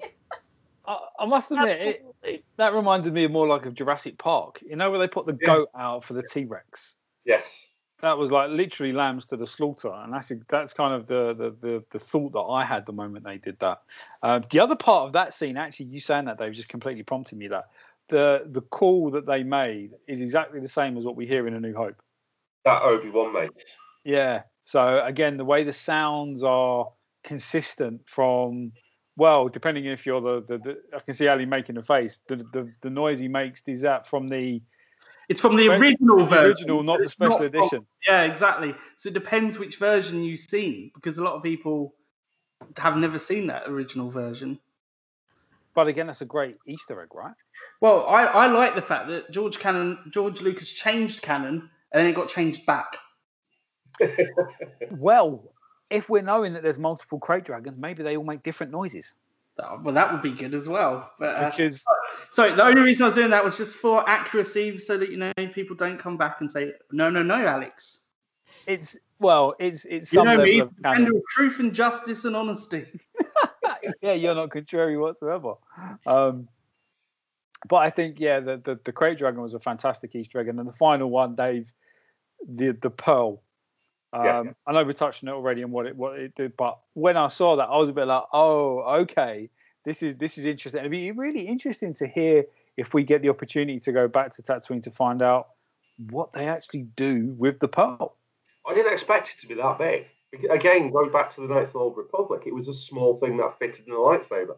*laughs* I, I must admit, it, that reminded me more like of Jurassic Park. You know where they put the Yeah. goat out for the T Rex. Yes. That was like literally lambs to the slaughter, and that's that's kind of the the the, the thought that I had the moment they did that. Uh, the other part of that scene, actually, you saying that, Dave, just completely prompted me that the the call that they made is exactly the same as what we hear in A New Hope. That Obi Wan makes. Yeah. So again, the way the sounds are consistent from well, depending if you're the, the, the I can see Ali making a face. The, the the noise he makes is that from the, It's from the original the version. original, not the special from- edition. Yeah, exactly. So it depends which version you've seen because a lot of people have never seen that original version. But again, that's a great Easter egg, right? Well, I, I like the fact that George Cannon, George Lucas changed canon and then it got changed back. *laughs* Well, if we're knowing that there's multiple krayt dragons, maybe they all make different noises. Well, that would be good as well. But uh, Because sorry, the only reason I was doing that was just for accuracy, so that you know people don't come back and say, "No, no, no, Alex." it's well, it's it's You know me, of truth and justice and honesty. *laughs* *laughs* yeah, you're not contrary whatsoever. Um, but I think yeah, the, the the krayt dragon was a fantastic Easter egg, and then the final one, Dave, the the pearl. Um, Yeah. I know we touched on it already and what it what it did, but when I saw that, I was a bit like, oh, okay, this is this is interesting. It'd be really interesting to hear if we get the opportunity to go back to Tatooine to find out what they actually do with the pearl. I didn't expect it to be that big. Again, going back to the Knights of the Old Republic, it was a small thing that fitted in a lightsaber.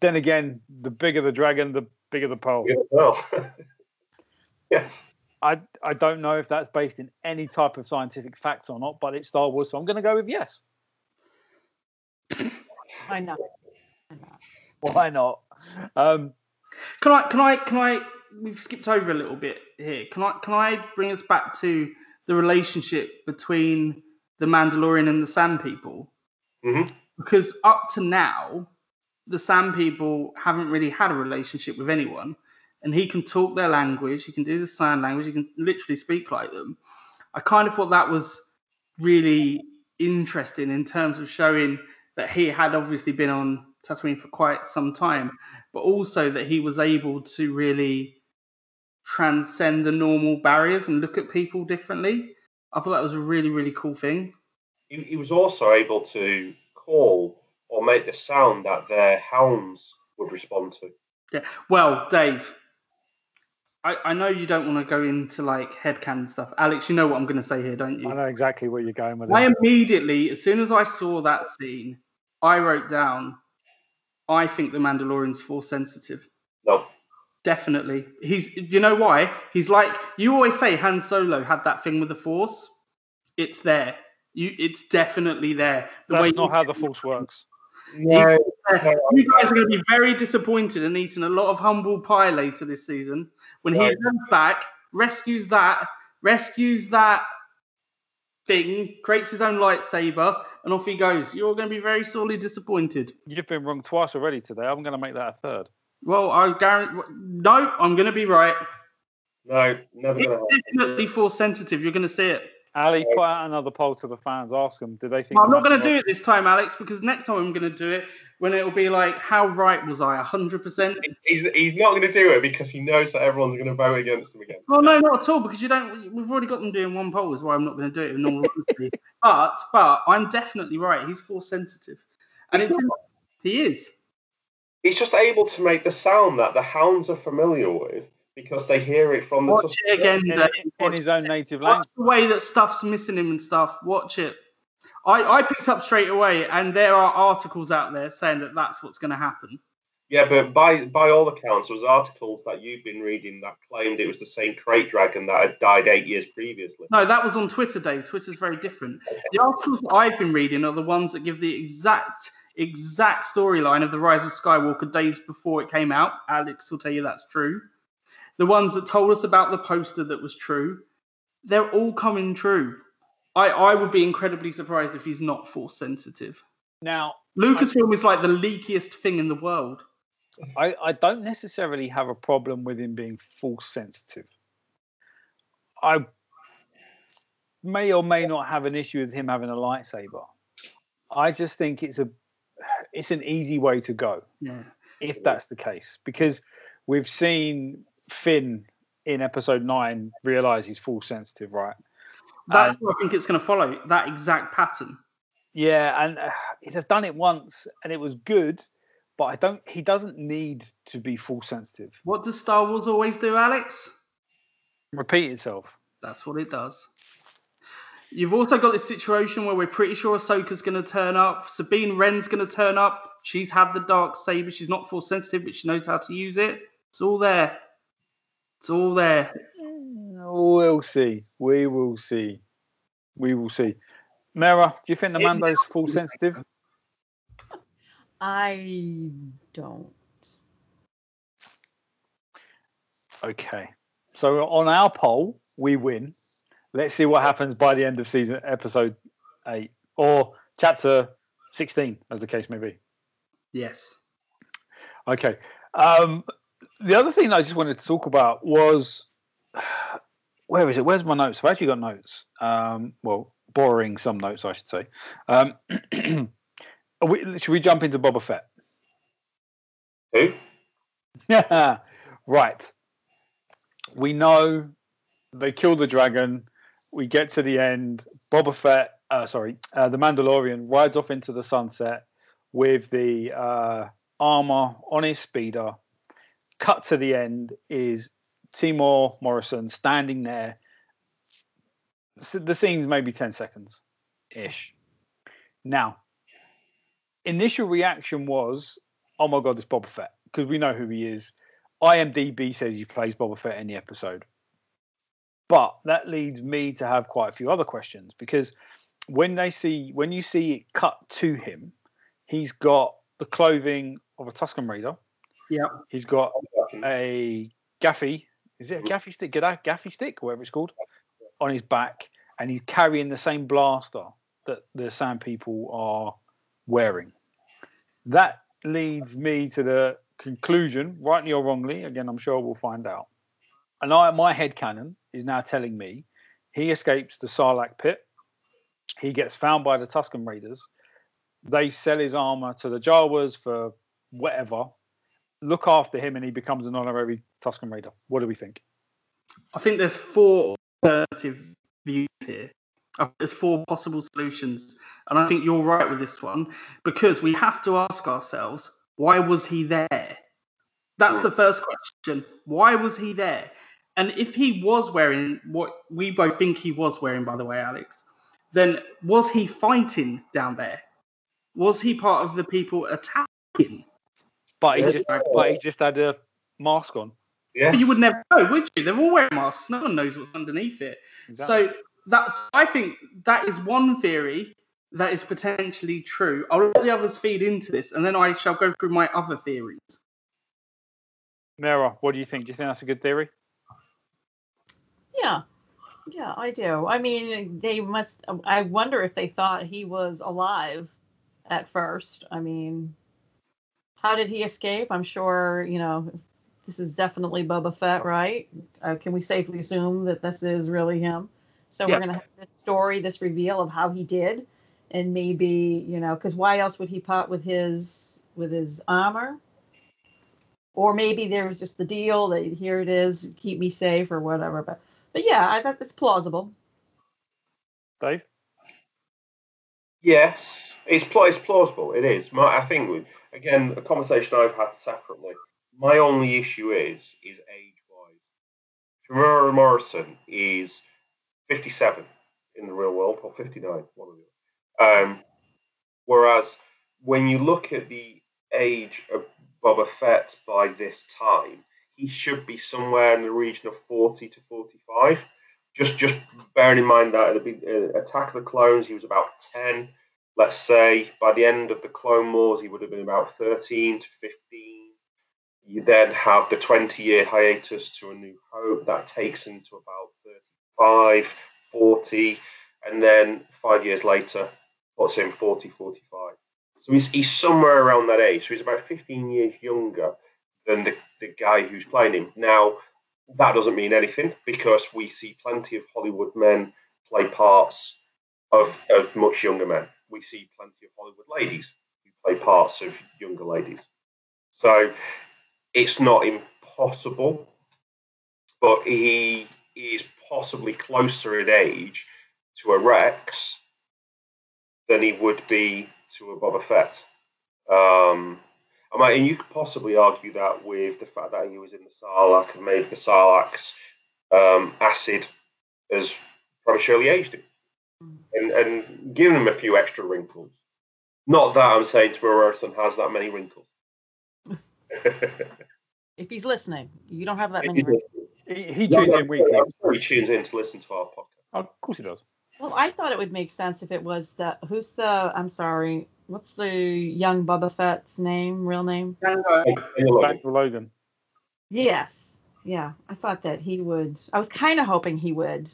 Then again, the bigger the dragon, the bigger the pole. Yeah, well, *laughs* yes. I I don't know if that's based in any type of scientific fact or not, but it's Star Wars, so I'm going to go with yes. I know. I know. Why not? Um, Can I? Can I? Can I? We've skipped over a little bit here. Can I? Can I bring us back to the relationship between the Mandalorian and the Sand People? Mhm. Because up to now, the Sand People haven't really had a relationship with anyone, and he can talk their language. He can do the sign language. He can literally speak like them. I kind of thought that was really interesting in terms of showing that he had obviously been on Tatooine for quite some time, but also that he was able to really transcend the normal barriers and look at people differently. I thought that was a really, really cool thing. He, he was also able to call or make the sound that their hounds would respond to. Yeah. Well, Dave, I, I know you don't want to go into like headcanon stuff. Alex, you know what I'm going to say here, don't you? I know exactly where you're going with I it. immediately, as soon as I saw that scene, I wrote down, I think the Mandalorian's force sensitive. No, Definitely. He's you know why? He's like you always say Han Solo had that thing with the force. It's there. You it's definitely there. The That's way not how the Force works. no, you guys are going to be very disappointed and eating a lot of humble pie later this season when he Right. comes back, rescues that, rescues that thing, creates his own lightsaber, and off he goes. You're going to be very sorely disappointed. You've been wrong twice already today. I'm going to make that a third. Well, I guarantee. No, I'm going to be right. no, never It's going to happen. definitely force sensitive. You're going to see it. Ali, put out another poll to the fans. Ask them, do they think? I'm not going to do it this time, Alex, because next time I'm going to do it when it'll be like, how right was I? 100%? He's, he's not going to do it because he knows that everyone's going to vote against him again. Well, no, not at all, because you don't. We've already got them doing one poll, is why I'm not going to do it in all *laughs* but, but I'm definitely right. He's force sensitive, and He's it's, he is. He's just able to make the sound that the hounds are familiar with because they hear it from the Watch it again, in, in his own native Watch language. the way that stuff's missing him and stuff. Watch it. I, I picked up straight away, and there are articles out there saying that that's what's going to happen. Yeah, but by by all accounts, there was articles that you've been reading that claimed it was the same krayt dragon that had died eight years previously. No, that was on Twitter, Dave. Twitter's very different. The articles that I've been reading are the ones that give the exact exact storyline of the Rise of Skywalker days before it came out. Alex will tell you that's true. The ones that told us about the poster that was true, they're all coming true. I, I would be incredibly surprised if he's not force sensitive. Now, Lucasfilm is like the leakiest thing in the world. I, I don't necessarily have a problem with him being force sensitive. I may or may not have an issue with him having a lightsaber. I just think it's a it's an easy way to go. Yeah. If that's the case. Because we've seen Finn in episode nine realize he's force sensitive, right? That's And- what I think it's going to follow that exact pattern. Yeah, and uh, he'd have done it once and it was good, but I don't he doesn't need to be force sensitive. What does Star Wars always do, Alex? Repeat itself. That's what it does. You've also got this situation where we're pretty sure Ahsoka's going to turn up. Sabine Wren's going to turn up. She's had the dark saber. She's not force sensitive, but she knows how to use it. It's all there. It's all there. We'll see. We will see. We will see. Mera, do you think the It- Mando's full sensitive? I don't. Okay. So on our poll, we win. Let's see what happens by the end of season episode eight or chapter sixteen, as the case may be. Yes. Okay. Um, the other thing I just wanted to talk about was where is it? Where's my notes? I've actually got notes. Um, well, borrowing some notes, I should say. Um, *clears throat* we, should we jump into Boba Fett? Who? Yeah. *laughs* right. We know they killed the dragon. We get to the end. Boba Fett, uh, sorry, uh, the Mandalorian rides off into the sunset with the uh, armor on his speeder. Cut to the end is Temuera Morrison standing there. S- The scene's maybe 10 seconds ish. Now, initial reaction was, oh my God, it's Boba Fett, because we know who he is. IMDb says he plays Boba Fett in the episode. But that leads me to have quite a few other questions because when they see when you see it cut to him, he's got the clothing of a Tusken Raider. Yeah. He's got oh, a gaffi. Is it a gaffi stick? Get that gaffi stick, whatever it's called, on his back, and he's carrying the same blaster that the Sand People are wearing. That leads me to the conclusion, rightly or wrongly. Again, I'm sure we'll find out. And I, my head canon is now telling me he escapes the Sarlacc pit. He gets found by the Tusken Raiders. They sell his armor to the Jawas for whatever. Look after him, and he becomes an honorary Tusken Raider. What do we think? I think there's four alternative views here. There's four possible solutions. And I think you're right with this one because we have to ask ourselves why was he there? That's the hmm. first question. Why was he there? And if he was wearing what we both think he was wearing, by the way, Alex, then was he fighting down there? Was he part of the people attacking? But he Yeah. just, but he just had a mask on. Yeah. But you would never know, would you? They're all wearing masks. No one knows what's underneath it. Exactly. So that's I think that is one theory that is potentially true. I'll let the others feed into this, and then I shall go through my other theories. Mera, what do you think? Do you think that's a good theory? Yeah. I do. I mean, they must. I wonder if they thought he was alive at first. I mean, how did he escape? I'm sure, you know, this is definitely Boba Fett, right? Uh, can we safely assume that this is really him? So Yeah. we're going to have this story, this reveal of how he did. And maybe, you know, because why else would he part with his with his armor? Or maybe there was just the deal that here it is, keep me safe or whatever. But but yeah, I thought that's plausible. Dave? Yes, it's pl- it's plausible. It is. My, I think we- again a conversation I've had separately. My only issue is is age wise. Temuera Morrison is fifty seven in the real world or fifty nine. One of the Um, whereas when you look at the age of Boba Fett by this time, he should be somewhere in the region of 40 to 45. Just just bearing in mind that at the uh, Attack of the Clones, he was about 10. Let's say by the end of the Clone Wars, he would have been about 13 to 15. You then have the 20 year hiatus to A New Hope. That takes him to about 35, 40. And then five years later, what's him 40, 45. So he's, he's somewhere around that age. So he's about 15 years younger than the, the guy who's playing him. Now, that doesn't mean anything because we see plenty of Hollywood men play parts of, of much younger men. We see plenty of Hollywood ladies who play parts of younger ladies. So it's not impossible, but he is possibly closer in age to a Rex than he would be to a Boba Fett. Um, I mean, and you could possibly argue that with the fact that he was in the Sarlacc and maybe the Sarlacc's um, acid has prematurely aged him and, and given him a few extra wrinkles. Not that I'm saying Temuera Morrison has that many wrinkles. *laughs* if he's listening, you don't have that many wrinkles. He, he tunes in weekly. He tunes in to listen to our podcast. Oh, of course he does. Well, I thought it would make sense if it was the who's the I'm sorry, what's the young Boba Fett's name, real name? Back to Logan. Yes. Yeah. I thought that he would I was kind of hoping he would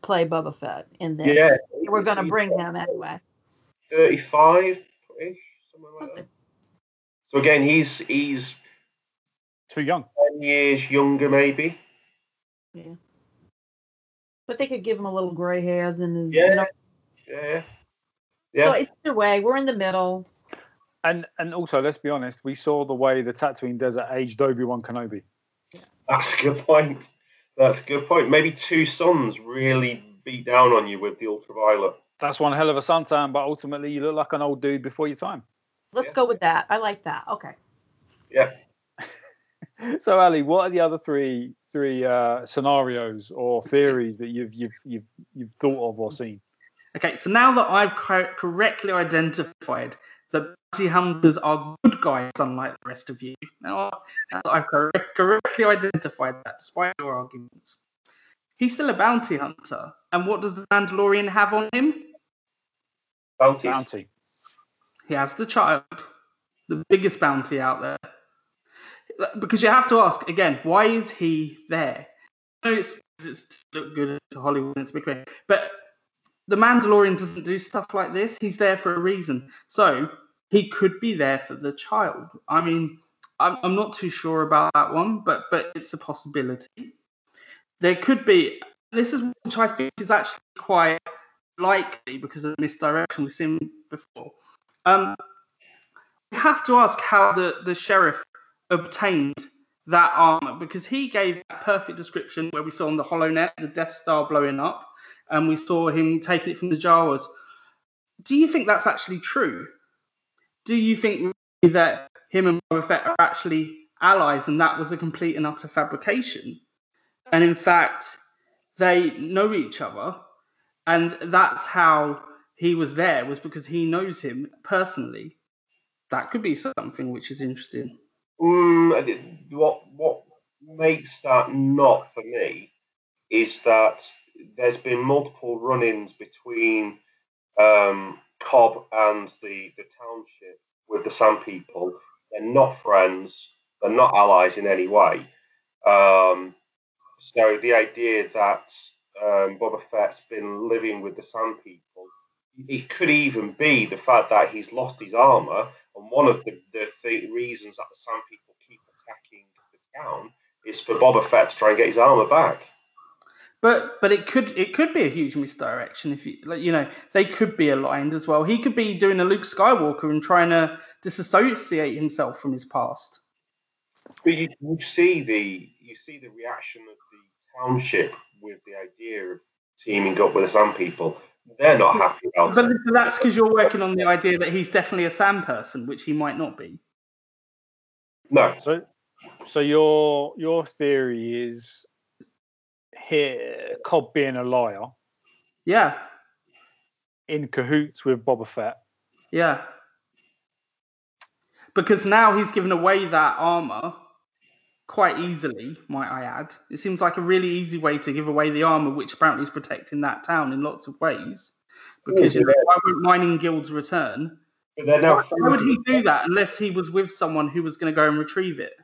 play Boba Fett in this. Yeah. We're gonna bring him anyway. 35 ish, something like that. So again, he's he's Too young. 10 years younger, maybe. Yeah. But they could give him a little gray hairs and his Yeah. you know. Yeah. So Yeah. either way, we're in the middle. And and also, let's be honest, we saw the way the Tatooine Desert aged Obi Wan Kenobi. That's a good point. That's a good point. Maybe two suns really beat down on you with the ultraviolet. That's one hell of a suntan, but ultimately, you look like an old dude before your time. Let's Yeah. go with that. I like that. Okay. Yeah. *laughs* So, Ali, what are the other three three uh, scenarios or theories that you've you've you've you've thought of or seen? Okay, so now that I've co- correctly identified that bounty hunters are good guys, unlike the rest of you, now that I've correct- correctly identified that, despite your arguments, he's still a bounty hunter. And what does the Mandalorian have on him? Bounties. Bounty. He has the child, the biggest bounty out there. Because you have to ask again, why is he there? I know it's, it's to look good to Hollywood, it's a big but the Mandalorian doesn't do stuff like this. He's there for a reason. So he could be there for the child. I mean, I'm, I'm not too sure about that one, but but it's a possibility. There could be. This is which I think is actually quite likely because of the misdirection we've seen before. Um, we have to ask how the, the sheriff obtained that armor because he gave that perfect description where we saw on the HoloNet the Death Star blowing up, and we saw him taking it from the Jawas. Do you think that's actually true? Do you think that him and Boba Fett are actually allies, and that was a complete and utter fabrication? And in fact, they know each other, and that's how he was there was because he knows him personally. That could be something which is interesting. Mm, what what makes that not for me is that there's been multiple run-ins between um, Cobb and the the township with the Sand People. They're not friends. They're not allies in any way. Um, so the idea that um, Boba Fett's been living with the Sand People, it could even be the fact that he's lost his armor, and one of the, the th- reasons that the Sand People keep attacking the town is for Boba Fett to try and get his armor back. But but it could it could be a huge misdirection if you like you know they could be aligned as well. He could be doing a Luke Skywalker and trying to disassociate himself from his past. But you, you see the you see the reaction of the township with the idea of teaming up with the Sand People. They're not happy about But it. that's because you're working on the idea that he's definitely a Sand person, which he might not be. No, So, so your your theory is here Cobb being a liar, Yeah, in cahoots with Boba Fett. Yeah. Because now he's given away that armor quite easily, might I add. It seems like a really easy way to give away the armor, which apparently is protecting that town in lots of ways. Because you know, why won't mining guilds return? But they're. Why would he do that unless he was with someone who was going to go and retrieve it?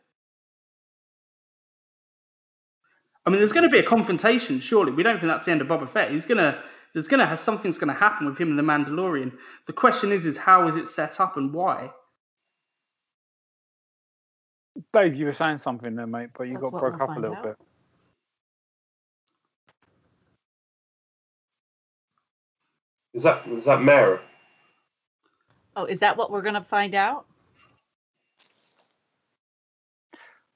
I mean, there's going to be a confrontation, surely. We don't think that's the end of Boba Fett. He's going to, there's going to have something's going to happen with him and the Mandalorian. The question is, is how is it set up and why? Dave, you were saying something there, mate, but you That's got broke we'll up a little out. bit. Is that is that Mara? Oh, is that what we're going to find out?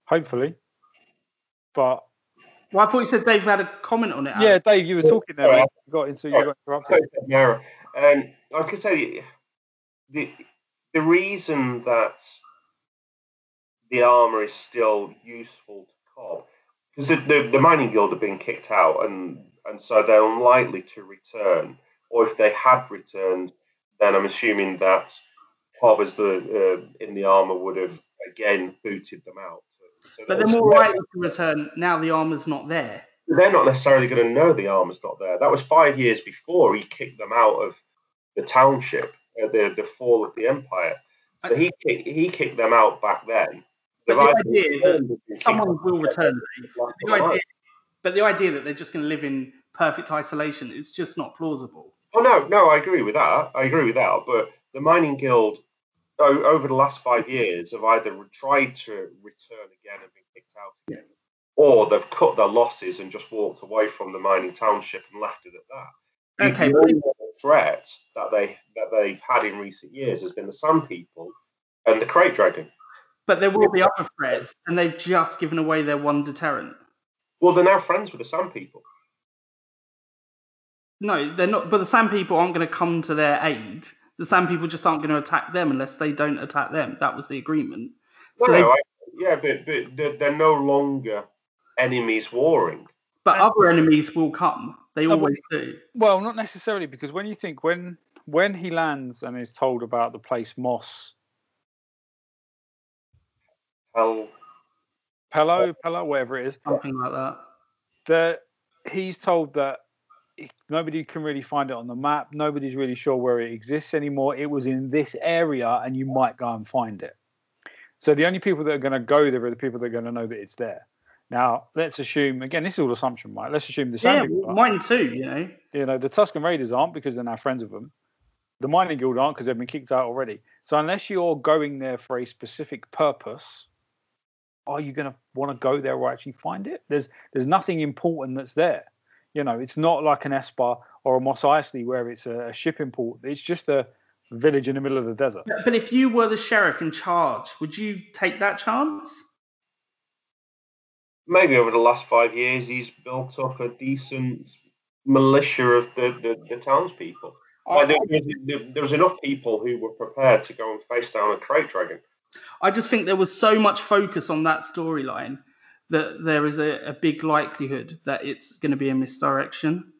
Hopefully, but Well, I thought you said Dave had a comment on it. yeah, Dave, you were talking there. Sorry, mate. You got into you sorry. got interrupted. Mara. Um, I was going to say the the reason that the armor is still useful to Cobb because the, the the mining guild have been kicked out and and so they're unlikely to return. Or if they had returned, then I'm assuming that Cobb as the uh, in the armor would have again booted them out. So But they're more likely to return now the armor's not there. they're not necessarily going to know the armor's not there. That was five years before he kicked them out of the township, uh, the the fall of the empire. So he kicked, he kicked them out back then. But the idea that returned or been kicked Someone will return. The idea, but the idea that they're just going to live in perfect isolation is just not plausible. Oh no, no, I agree with that. I agree with that. But the mining guild, over the last five years, have either tried to return again and been kicked out again, or they've cut their losses and just walked away from the mining township and left it at that. Okay. The only threat that they that they've had in recent years has been the Sand People and the Krayt Dragon. But there will be other threats, and they've just given away their one deterrent. Well, they're now friends with the Sand People. No, they're not. But the Sand People aren't going to come to their aid. The Sand People just aren't going to attack them unless they don't attack them. That was the agreement. No, So they- I, yeah, but, but they're, they're no longer enemies warring. But other enemies will come. They No, but- always do. Well, not necessarily because when you think when when he lands and is told about the place Moss Hell, Pello Pello whatever it is, Something like that. that he's told that he- nobody can really find it on the map. Nobody's really sure where it exists anymore. It was in this area, and you might go and find it. So the only people that are going to go there are the people that are going to know that it's there. Now, let's assume again, this is all assumption, right? Let's assume the same. Yeah, Sand people well, are. mine too. You know. you know the Tusken Raiders aren't because they're now friends of them. The Mining Guild aren't because they've been kicked out already. So unless you're going there for a specific purpose, are you going to want to go there or actually find it? There's there's nothing important that's there. You know, it's not like an Espa or a Mos Eisley where it's a, a shipping port. It's just a village in the middle of the desert. But but if you were the sheriff in charge, would you take that chance? maybe over the last five years, he's built up a decent militia of the, the, the townspeople. Like, there, there, there was enough people who were prepared to go and face down a krayt dragon. I just think there was so much focus on that storyline that there is a, a big likelihood that it's going to be a misdirection.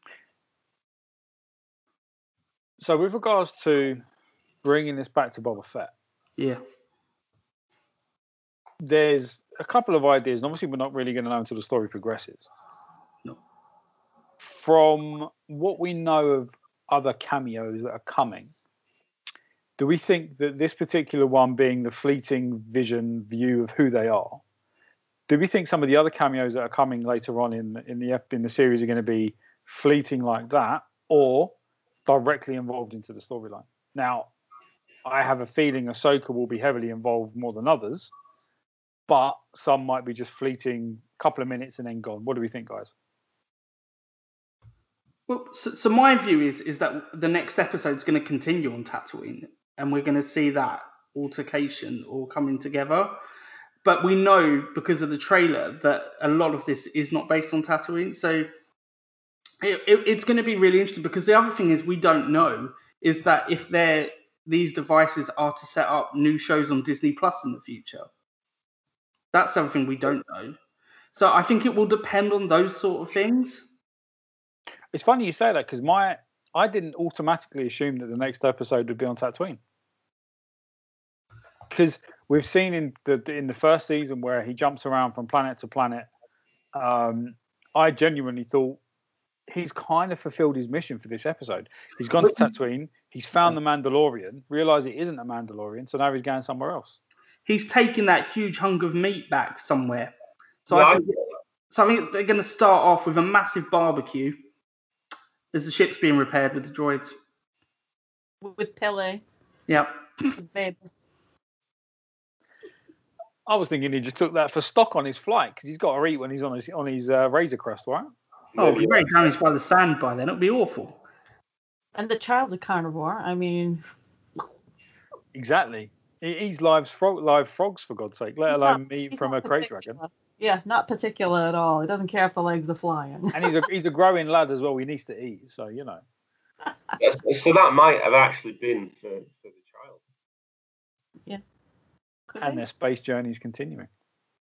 So with regards to bringing this back to Boba Fett, Yeah. there's a couple of ideas, and obviously we're not really going to know until the story progresses. No. From what we know of other cameos that are coming, do we think that this particular one being the fleeting vision view of who they are? Do we think some of the other cameos that are coming later on in in the in the series are going to be fleeting like that, or directly involved into the storyline? Now, I have a feeling Ahsoka will be heavily involved more than others but some might be just fleeting a couple of minutes and then gone. What do we think, guys? Well, so, so my view is is that the next episode is going to continue on Tatooine, and we're going to see that altercation all coming together. But we know because of the trailer that a lot of this is not based on Tatooine, so it, it, it's going to be really interesting. Because the other thing is we don't know is that if they're these devices are to set up new shows on Disney Plus in the future. That's something we don't know. So I think it will depend on those sort of things. It's funny you say that because my I didn't automatically assume that the next episode would be on Tatooine because we've seen in the in the first season where he jumps around from planet to planet. Um, I genuinely thought he's kind of fulfilled his mission for this episode. He's gone to Tatooine. He's found the Mandalorian. Realised it isn't a Mandalorian, so now he's going somewhere else. He's taking that huge hunk of meat back somewhere. So Yeah, I I- think, so I think they're going to start off with a massive barbecue as the ship's being repaired with the droids. with Peli, Yep. with babe. I was thinking he just took that for stock on his flight because he's got to eat when he's on his on his uh, Razor Crest, right? Oh, it'll be very damaged by the sand by then. It'll be awful. And the child's a carnivore. I mean, Exactly. He eats live frog, live frogs for God's sake, let He's alone not- meat from a not krayt dragon. Yeah, not particular at all. He doesn't care if the legs are flying. And he's a he's a growing lad as well. He needs to eat, so you know. Yes, So that might have actually been for, for the child. Could And be. their space journey is continuing.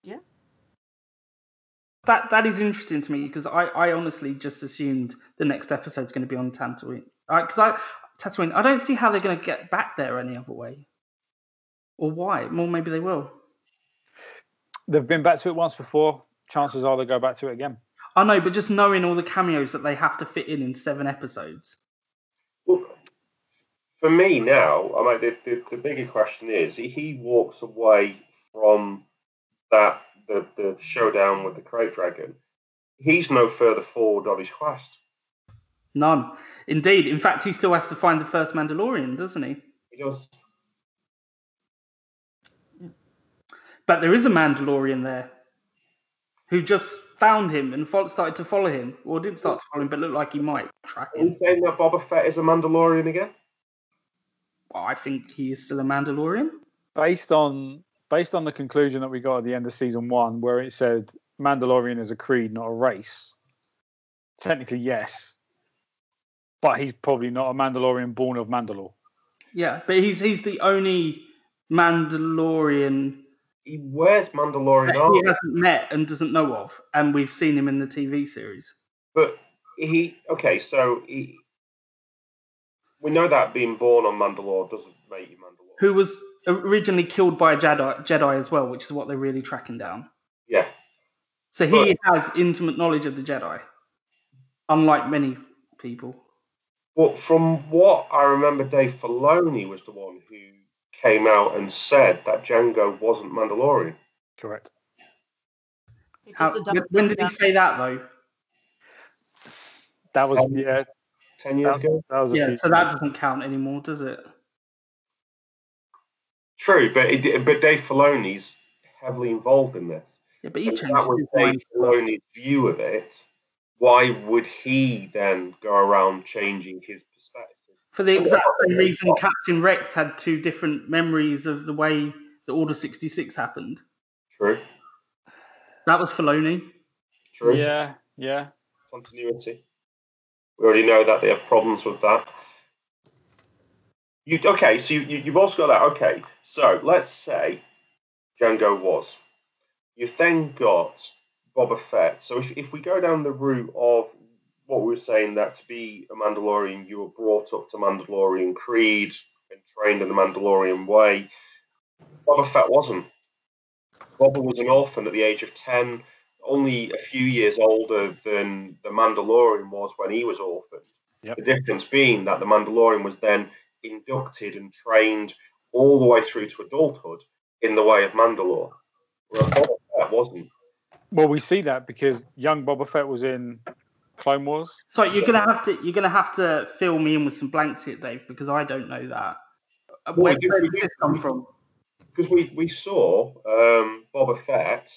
Yeah. That that is interesting to me because I, I honestly just assumed the next episode is going to be on Tatooine. Because I Tatooine, I don't see how they're going to get back there any other way, or why. Well, maybe they will. They've been back to it once before. Chances are they'll go back to it again. I know, but just knowing all the cameos that they have to fit in in seven episodes. For me now, I mean, the, the, the bigger question is he, he walks away from that the, the showdown with the krayt dragon. He's no further forward on his quest. None, indeed. In fact, he still has to find the first Mandalorian, doesn't he? He does. But there is a Mandalorian there who just found him and started to follow him, or didn't start to follow him, but looked like he might track Are you him. saying that Boba Fett is a Mandalorian again? Well, I think he is still a Mandalorian. Based on based on the conclusion that we got at the end of season one, where it said Mandalorian is a creed, not a race. Technically, yes, but he's probably not a Mandalorian born of Mandalore. Yeah, but he's he's the only Mandalorian He wears Mandalorian that he hasn't met and doesn't know of, and we've seen him in the TV series. but he okay. So he, we know that being born on Mandalore doesn't make you Mandalore. Who was originally killed by a Jedi, Jedi as well, which is what they're really tracking down. Yeah, So he has intimate knowledge of the Jedi, unlike many people. But from what I remember, Dave Filoni was the one who came out and said that Jango wasn't Mandalorian. Correct. How, when, did he say that though? That was Um, yeah. Ten years That, ago. that was Yeah, so that doesn't count anymore, does it? True, but it, but Dave Filoni's heavily involved in this. Yeah, but he If changed that was Dave mind. Filoni's view of it, why would he then go around changing his perspective? For the exact same reason Captain Rex had two different memories of the way the Order 66 happened. True, That was Filoni. true. Yeah, yeah. Continuity. We already know that they have problems with that. You okay? So you, you you've also got that. Okay, so let's say Jango was. You've then got Boba Fett. So if, if we go down the route of what we were saying that to be a Mandalorian, you were brought up to Mandalorian creed and trained in the Mandalorian way. Boba Fett wasn't. Boba was an orphan at the age of ten, only a few years older than the Mandalorian was when he was orphaned. Yep. The difference being that the Mandalorian was then inducted and trained all the way through to adulthood in the way of Mandalore. Whereas Boba Fett wasn't. Well, we see that because young Boba Fett was in Clone Wars. So you're gonna have to you're gonna have to fill me in with some blanks here, Dave, because I don't know that. Well, Where, we do- where we does do- this come from? Because we, we saw um, Boba Fett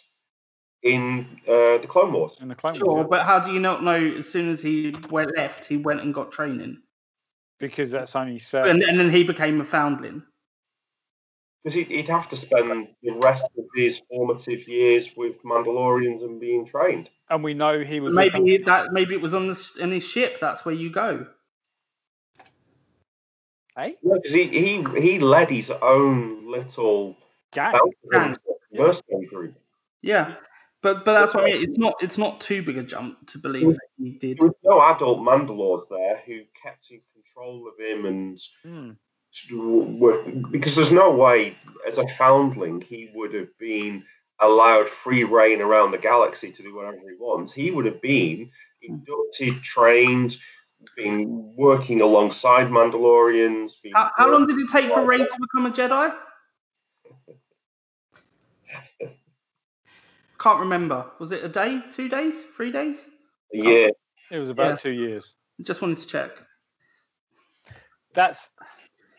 in uh, the Clone Wars. In the Clone Sure, Wars, but how do you not know as soon as he went left, he went and got training, because that's only said. and, and then he became a foundling. Because he'd, he'd have to spend the rest of his formative years with Mandalorians and being trained. and we know he was. with Maybe that maybe it was on the in his ship. That's where you go. Eh? Because he, he, he led his own little Gang. Gang. hunter mercenary group. Yeah, But but that's what I mean. It's not it's not too big a jump to believe that he did. There was no adult Mandalores there who kept in control of him and Hmm. were, because there's no way, as a foundling, he would have been allowed free reign around the galaxy to do whatever he wants. He would have been inducted, trained, been working alongside Mandalorians. How, how long did it take for Rey to become a Jedi? Can't remember. Was it a day, two days, three days? Yeah, It was about Yeah. two years. Just wanted to check. That's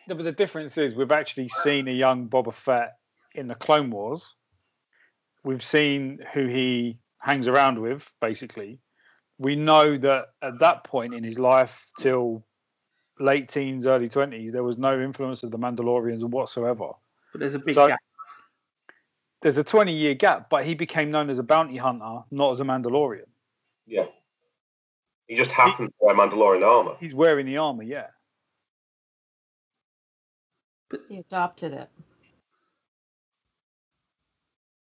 but the difference is we've actually seen a young Boba Fett in the Clone Wars. We've seen who he hangs around with, basically. We know that at that point in his life, till late teens, early twenties, there was no influence of the Mandalorians whatsoever. But there's a big So- gap. There's a 20 year gap, but he became known as a bounty hunter, not as a Mandalorian. yeah. He just happened to wear Mandalorian armor. He's wearing the armor, yeah. But, he adopted it.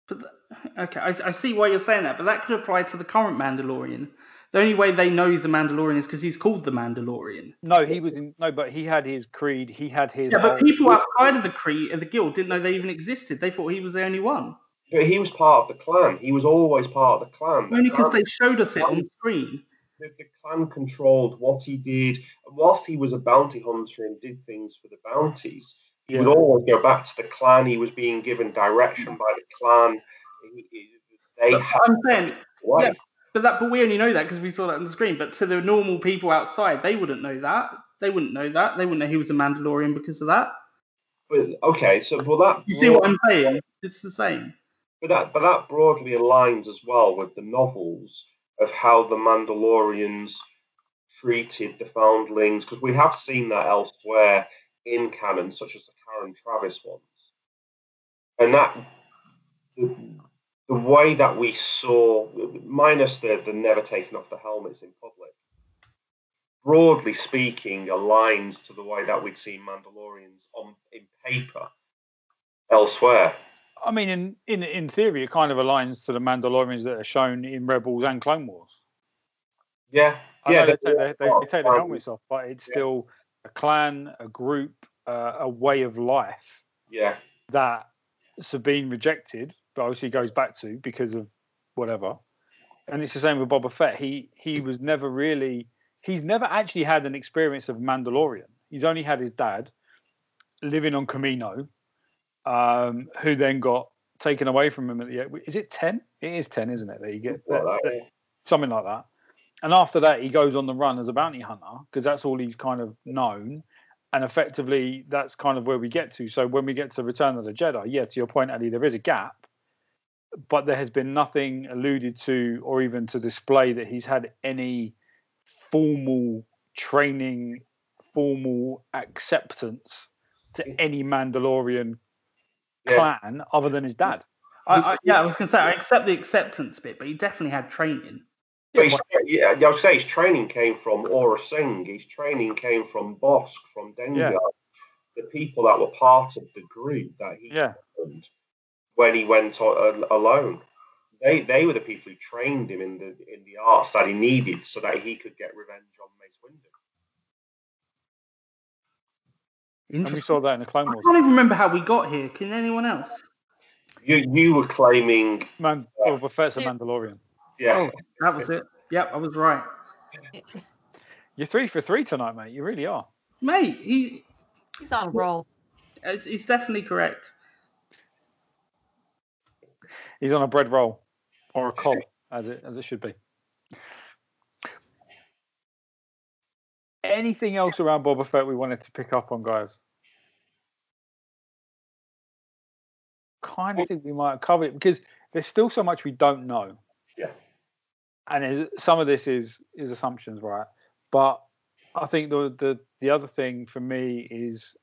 But th- okay, I, I see why you're saying that, but that could apply to the current Mandalorian. The only way they know he's a Mandalorian is because he's called the Mandalorian. No, he was in no, but he had his creed, he had his Yeah, but whole- people outside of the creed of the guild didn't know they even existed. They thought he was the only one. But he was part of the clan. He was always part of the clan. The Only because they showed us it on screen. the, the clan controlled what he did. And whilst he was a bounty hunter and did things for the bounties, he would always go back to the clan. He was being given direction by the clan. He, he- they I'm saying, way. yeah. But that, but we only know that because we saw that on the screen. But to the normal people outside, they wouldn't know that. They wouldn't know that. They wouldn't know he was a Mandalorian because of that. But okay, so well that You see what I'm saying? It's the same. But that, but that broadly aligns as well with the novels of how the Mandalorians treated the foundlings, because we have seen that elsewhere in canon, such as the Karen Traviss ones. And that the, way that we saw, minus the, the never taking off the helmets in public, broadly speaking, aligns to the way that we'd seen Mandalorians on in paper elsewhere. I mean, in, in in theory, it kind of aligns to the Mandalorians that are shown in Rebels and Clone Wars. Yeah, I Yeah, they, they- take their, they, they take their helmets off, but it's yeah. still a clan, a group, uh, a way of life yeah. that Sabine rejected, obviously goes back to because of whatever. And it's the same with Boba Fett. He he was never really he's never actually had an experience of Mandalorian. He's only had his dad living on Kamino, um, who then got taken away from him at the is it ten? It is ten, isn't it? That you get that- that, that- something like that. And after that, he goes on the run as a bounty hunter because that's all he's kind of known. And effectively, that's kind of where we get to. So when we get to Return of the Jedi, yeah, to your point, Ali, there is a gap, but there has been nothing alluded to or even to display that he's had any formal training, formal acceptance to any Mandalorian Yeah. clan other than his dad. I, I, yeah, I was going to say I accept the acceptance bit, but he definitely had training. But Yeah, his, yeah, I would say his training came from Aurra Sing. His training came from Bossk, from Dengar, Yeah. the people that were part of the group that he Yeah. owned when he went o- a- uh, alone. They they were the people who trained him in the in the arts that he needed so that he could get revenge on Mace Windu. And we saw that in the Clone Wars. I Wars. can't even remember how we got here. Can anyone else? You you were claiming, Man, Boba Fett's a Mandalorian. yeah, Oh, that was it. Yep, I was right. You're three for three tonight, mate. You really are. Mate, he, He's on a roll. it's, it's definitely correct. He's on a bread roll or a cob, *laughs* as it as it should be. Anything else around Boba Fett we wanted to pick up on, guys? Kind of think we might cover it because there's still so much we don't know. Yeah. And some of this is is assumptions, right? But I think the the the other thing for me is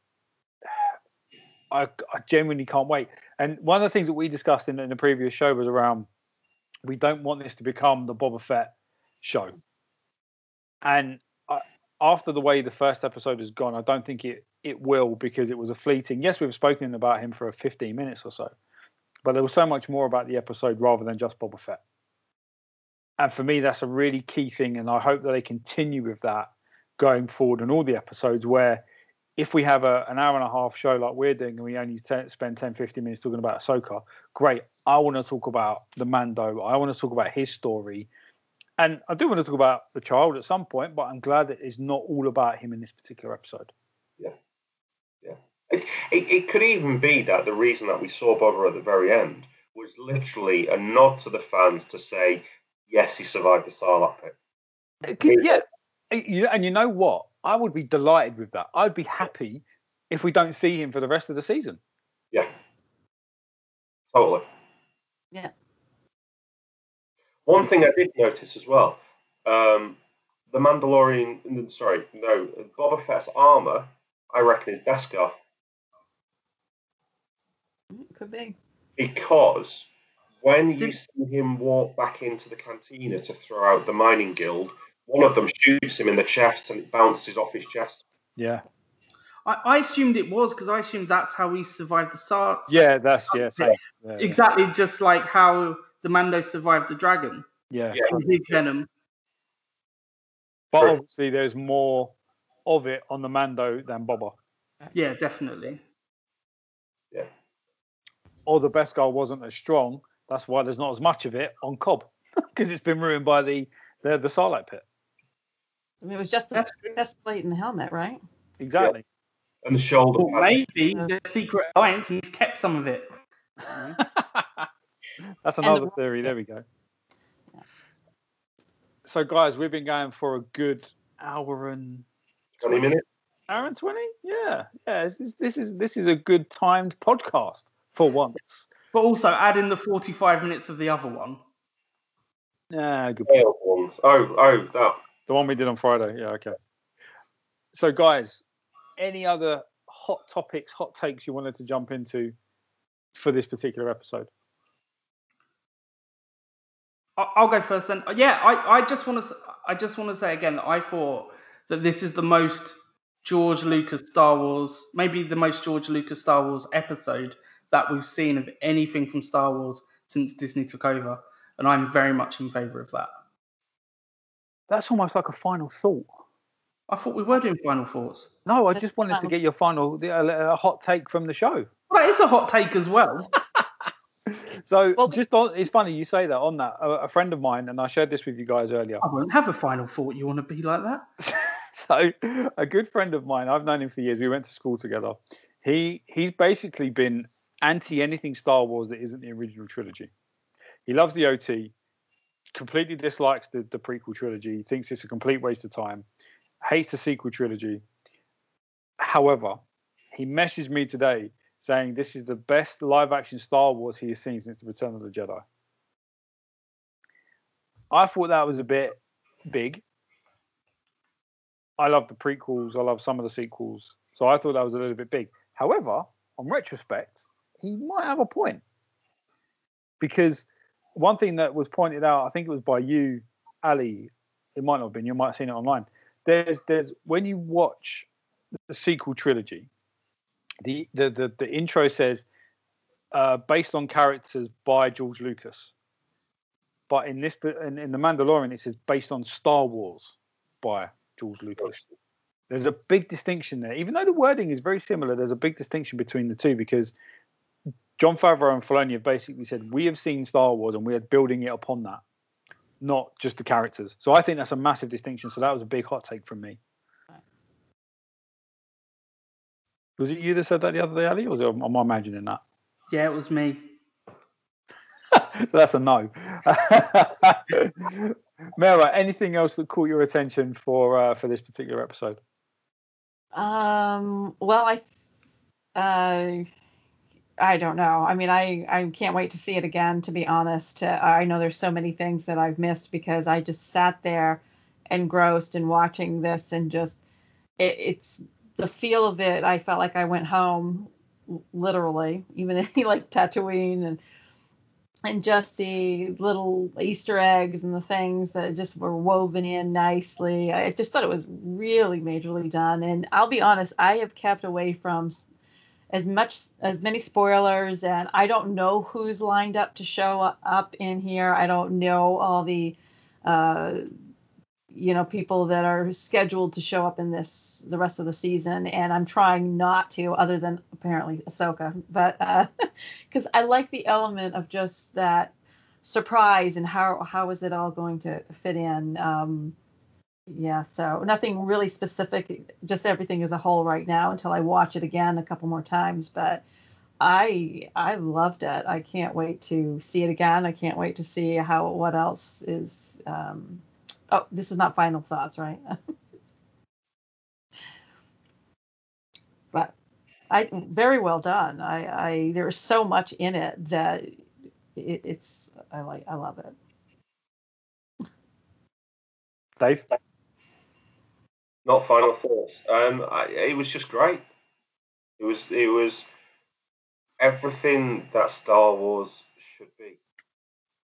I, I genuinely can't wait. And one of the things that we discussed in, in the previous show was around we don't want this to become the Boba Fett show. And I, after the way the first episode has gone, I don't think it it will because it was a fleeting. Yes, we've spoken about him for a 15 minutes or so, but there was so much more about the episode rather than just Boba Fett. And for me, that's a really key thing, and I hope that they continue with that going forward in all the episodes. Where if we have a, an hour and a half show like we're doing, and we only t- spend 10, 15 minutes talking about Ahsoka, great. I want to talk about the Mando. I want to talk about his story. And I do want to talk about the child at some point, but I'm glad that it's not all about him in this particular episode. Yeah. Yeah. It, it, it could even be that the reason that we saw Boba at the very end was literally a nod to the fans to say, yes, he survived the Sarlacc pit. Could- yeah. And you know what? I would be delighted with that. I'd be happy if we don't see him for the rest of the season. Yeah. Totally. Yeah. One thing I did notice as well, um, the Mandalorian, sorry, no, Boba Fett's armor, I reckon is Beskar Could be. because when you see him walk back into the cantina to throw out the mining guild, one of them shoots him in the chest and it bounces off his chest. Yeah. I, I assumed it was because I assumed that's how he survived the Sark. Yeah, that's yeah, same. yeah, Exactly, just like how the Mando survived the dragon. yeah. Yeah. in His venom. But True. obviously, there's more of it on the Mando than Boba. Yeah, definitely. Yeah. Or the Beskar wasn't as strong. That's why there's not as much of it on Cobb *laughs* because it's been ruined by the the, the Sarlacc pit. I mean, it was just the That's chest plate and the helmet, right? Exactly. And the shoulder Or pad. maybe Yeah. the secret alliance and he's kept some of it. Mm-hmm. *laughs* That's another the- theory. There we go. So, guys, we've been going for a good hour and 20 minutes. hour and twenty. Yeah, yeah. This is this is this is a good timed podcast for once. But also add in the 45 minutes of the other one. Yeah, good. Failed ones. Oh, oh, that. The one we did on Friday. Yeah, okay. So, guys, any other hot topics, hot takes you wanted to jump into for this particular episode? I'll go first then. Yeah, I, I just want to I just want to say again that I thought that this is the most George Lucas Star Wars, maybe the most George Lucas Star Wars episode that we've seen of anything from Star Wars since Disney took over, and I'm very much in favour of that. That's almost like a final thought. I thought we were doing final thoughts. No, I just wanted to get your final, a, uh, a hot take from the show. Well, that is a hot take as well. *laughs* So, Well- just on, it's funny you say that on that. A, a friend of mine, and I shared this with you guys earlier. I won't have a final thought. You want to be like that? *laughs* so a good friend of mine i've known him for years we went to school together he he's basically been anti anything star wars that isn't the original trilogy he loves the ot completely dislikes the, the prequel trilogy thinks it's a complete waste of time hates the sequel trilogy however he messaged me today saying this is the best live action star wars he has seen since the return of the jedi i thought that was a bit big I love the prequels. I love some of the sequels. So I thought that was a little bit big. However, on retrospect, he might have a point. Because one thing that was pointed out, I think it was by you, Ali, it might not have been, you might have seen it online. There's there's when you watch the sequel trilogy, the the the, the intro says uh, based on characters by George Lucas. But in this in, in the Mandalorian, it says based on Star Wars by George Lucas. There's a big distinction there. Even though the wording is very similar, there's a big distinction between the two because Jon Favreau and Filoni have basically said we have seen Star Wars and we are building it upon that, not just the characters. So I think that's a massive distinction. So that was a big hot take from me. Was it you that said that the other day, Ali, or was it, am I imagining that? Yeah, it was me. *laughs* so that's a no. *laughs* Mara, anything else that caught your attention for uh, for this particular episode? Um. Well, I. Uh, I don't know. I mean, I I can't wait to see it again. To be honest, uh, I know there's so many things that I've missed because I just sat there, engrossed in watching this, and just it, it's the feel of it. I felt like I went home, literally, even *laughs* like Tatooine and and just the little Easter eggs and the things that just were woven in nicely. I just thought it was really majorly done. And I'll be honest, I have kept away from as much as many spoilers, and I don't know who's lined up to show up in here. I don't know all the, uh, you know, people that are scheduled to show up in this the rest of the season, and I'm trying not to, other than apparently Ahsoka, but because uh, *laughs* I like the element of just that surprise and how how is it all going to fit in. Um, yeah, so nothing really specific, just everything as a whole right now until I watch it again a couple more times. But I I loved it. I can't wait to see it again. I can't wait to see how what else is. Um, oh, this is not final thoughts, right? *laughs* but I very well done. I I there's so much in it that it, it's I like I love it. Dave not final thoughts. Um, I, it was just great. It was it was everything that Star Wars should be.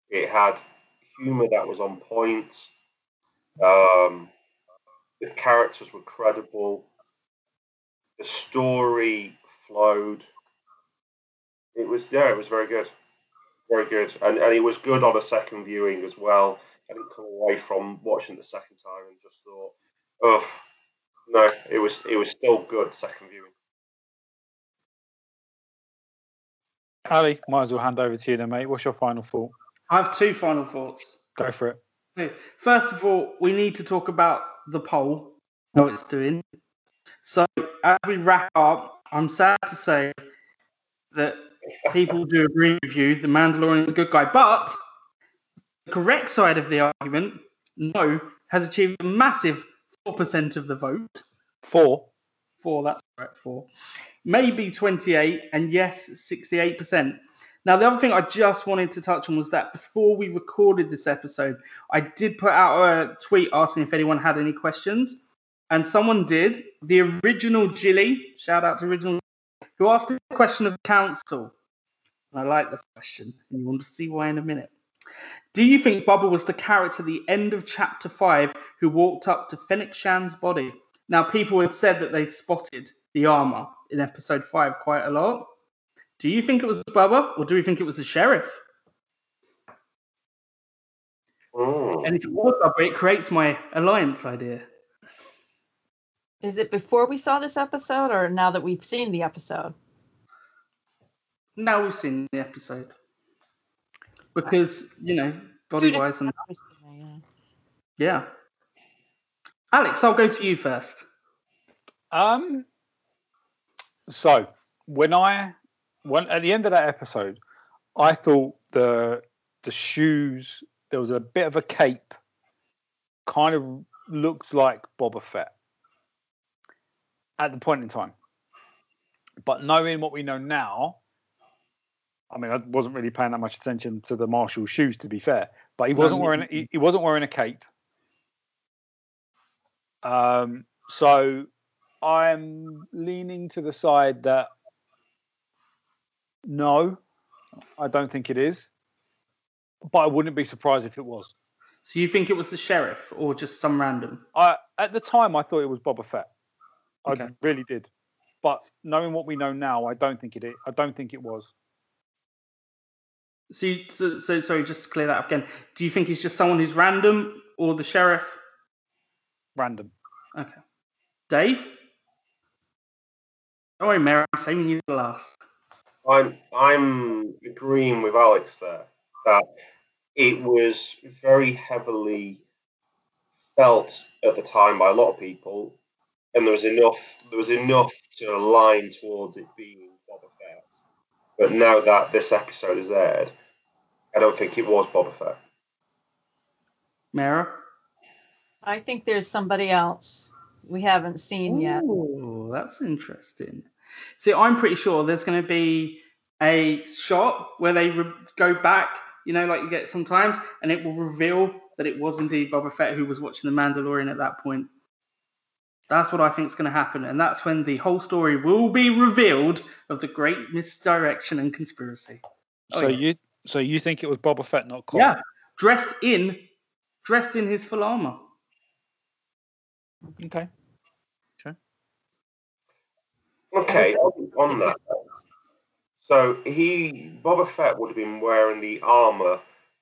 It had humor that was on point. Um, the characters were credible. The story flowed. It was yeah, it was very good, very good, and and it was good on a second viewing as well. I didn't come away from watching the second time and just thought, oh, no, it was it was still good second viewing. Ali, might as well hand over to you then, mate. What's your final thought? I have two final thoughts. Go for it. First of all, we need to talk about the poll, how it's doing. So as we wrap up, I'm sad to say that people do agree with you. The Mandalorian is a good guy, but the correct side of the argument, no, has achieved a massive four percent of the vote. Four. Four, that's correct. Four. Maybe 28, and yes, 68%. Now, the other thing I just wanted to touch on was that before we recorded this episode, I did put out a tweet asking if anyone had any questions, and someone did. The original Jilly, shout out to original, who asked this question of council. And I like this question, and you want to see why in a minute. Do you think Boba was the character at the end of chapter 5 who walked up to Fennec Shand's body? Now, people had said that they'd spotted the armor in episode 5 quite a lot. Do you think it was Boba or do you think it was the sheriff? Mm. And if it was Boba, it creates my alliance idea. Is it before we saw this episode or now that we've seen the episode? Now we've seen the episode because you know body wise and yeah. yeah. Alex, I'll go to you first. Um. So when I when at the end of that episode, I thought the the shoes there was a bit of a cape, kind of looked like Boba Fett at the point in time. But knowing what we know now, I mean, I wasn't really paying that much attention to the Marshall shoes, to be fair. But he wasn't wearing he, he wasn't wearing a cape. Um, so I'm leaning to the side that no, I don't think it is. But I wouldn't be surprised if it was. So you think it was the sheriff or just some random? I at the time I thought it was Boba Fett. Okay. I really did. But knowing what we know now, I don't think it. I don't think it was. So, you, so, so, sorry, just to clear that up again. Do you think he's just someone who's random or the sheriff? Random. Okay. Dave? Don't worry, Mary, I'm saving you the last. I'm, I'm agreeing with Alex there that it was very heavily felt at the time by a lot of people, and there was enough there was enough to align towards it being Boba Fett. But now that this episode is aired, I don't think it was Boba Fett. Mara? I think there's somebody else we haven't seen Ooh, yet. Oh, that's interesting. See, I'm pretty sure there's going to be a shot where they re- go back, you know, like you get sometimes, and it will reveal that it was indeed Boba Fett who was watching The Mandalorian at that point. That's what I think is going to happen, and that's when the whole story will be revealed of the great misdirection and conspiracy. Oh, so yeah. you so you think it was Boba Fett, not Cobb? Yeah, dressed in, dressed in his full armor. Okay. Sure. Okay, on, on that. So he, Boba Fett, would have been wearing the armor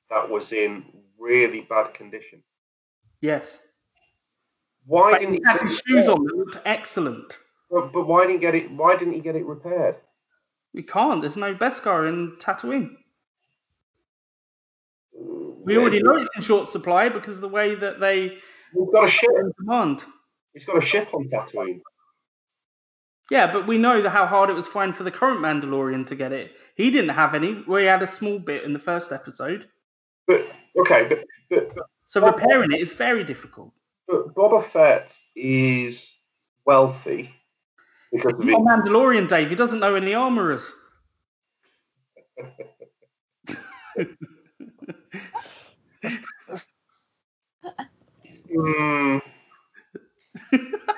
that was in really bad condition. Yes. Why But didn't he he had his shoes on. They looked excellent. But, but why didn't he get it? Why didn't he get it repaired? We can't. There's no Beskar in Tatooine. We already know it's in short supply because of the way that they. We've got a ship. in demand. He's got a ship on Tatooine. Yeah, but we know that how hard it was fine for the current Mandalorian to get it. He didn't have any. We had a small bit in the first episode. But okay, but but, So repairing it is very difficult. but Boba Fett is wealthy because of He's not a Mandalorian, Dave. He doesn't know any armorers. *laughs* Mm.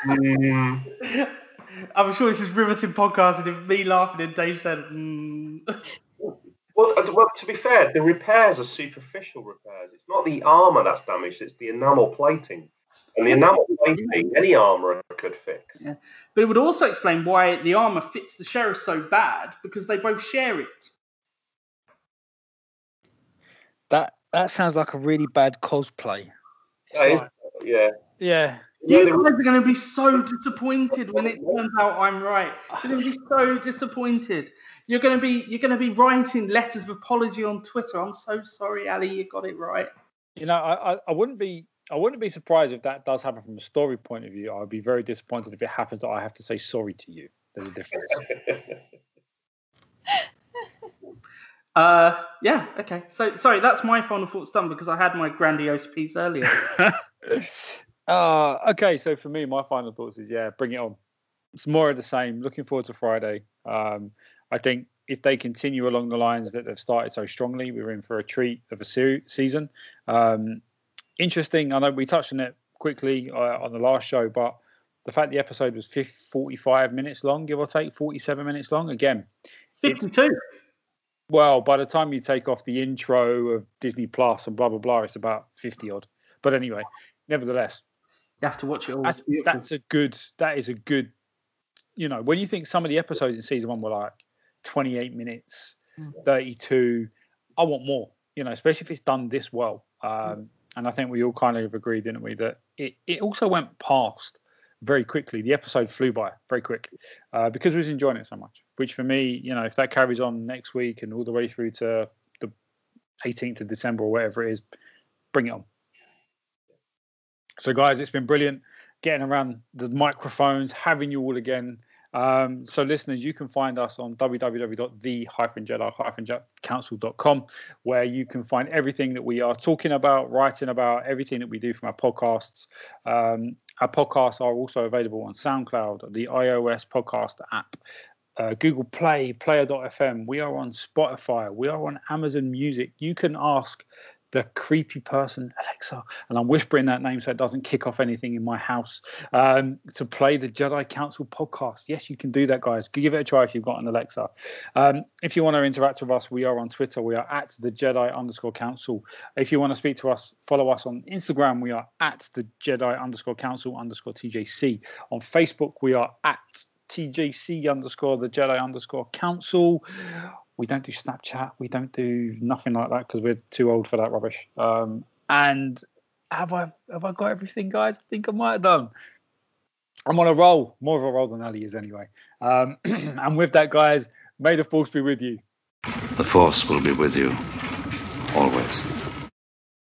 Mm. *laughs* I'm sure this is riveting podcasting if me laughing and Dave said, mm. *laughs* Well, uh, well, to be fair, the repairs are superficial repairs. It's not the armor that's damaged; it's the enamel plating. And the enamel plating, any armorer could fix. Yeah. But it would also explain why the armor fits the sheriff so bad because they both share it. That that sounds like a really bad cosplay. It's like- yeah. yeah. Yeah, You guys are going to be so disappointed when it turns out I'm right. You're going to be so disappointed. You're going to be you're going to be writing letters of apology on Twitter. I'm so sorry, Ali. You got it right. You know, I, I, I wouldn't be I wouldn't be surprised if that does happen from a story point of view. I'd be very disappointed if it happens that I have to say sorry to you. There's a difference. *laughs* Uh, yeah. Okay. So sorry, that's my final thoughts done because I had my grandiose piece earlier. *laughs* uh, okay, so for me, my final thoughts is yeah, bring it on. It's more of the same. Looking forward to Friday. Um, I think if they continue along the lines that they've started so strongly, we're in for a treat of a se- season. Um, interesting. I know we touched on it quickly uh, on the last show, but the fact the episode was 50, 45 minutes long, give or take, 47 minutes long. Again, Fifty-two. Well, by the time you take off the intro of Disney Plus and blah blah blah, it's about 50 odd. But anyway, nevertheless, You have to watch it all. that's that's a good that is a good you know when you think some of the episodes in season one were like 28 minutes Mm. 32 i want more you know especially if it's done this well um and i think we all kind of agreed didn't we that it, it also went past very quickly the episode flew by very quick uh, because we was enjoying it so much which for me you know if that carries on next week and all the way through to the 18th of december or whatever it is bring it on so, guys, it's been brilliant getting around the microphones, having you all again. Um, so, listeners, you can find us on www.the-jedi-council.com, where you can find everything that we are talking about, writing about, everything that we do from our podcasts. Um, our podcasts are also available on SoundCloud, the iOS podcast app. Uh, Google Play, Player.fm. We are on Spotify. We are on Amazon Music. You can ask the creepy person Alexa, and I'm whispering that name so it doesn't kick off anything in my house, um, to play the Jedi Council podcast. Yes, you can do that, guys. Give it a try if you've got an Alexa. Um, if you want to interact with us, we are on Twitter. We are at the Jedi underscore Council. If you want to speak to us, follow us on Instagram. We are at the Jedi underscore Council underscore TJC. On Facebook, we are at TJC underscore the Jedi underscore Council. We don't do Snapchat. We don't do nothing like that because we're too old for that rubbish. Um, and have I have I got everything, guys? I think I might have done. I'm on a roll, more of a roll than Ali is anyway. Um, *clears throat* and with that, guys, may the force be with you. The Force will be with you always.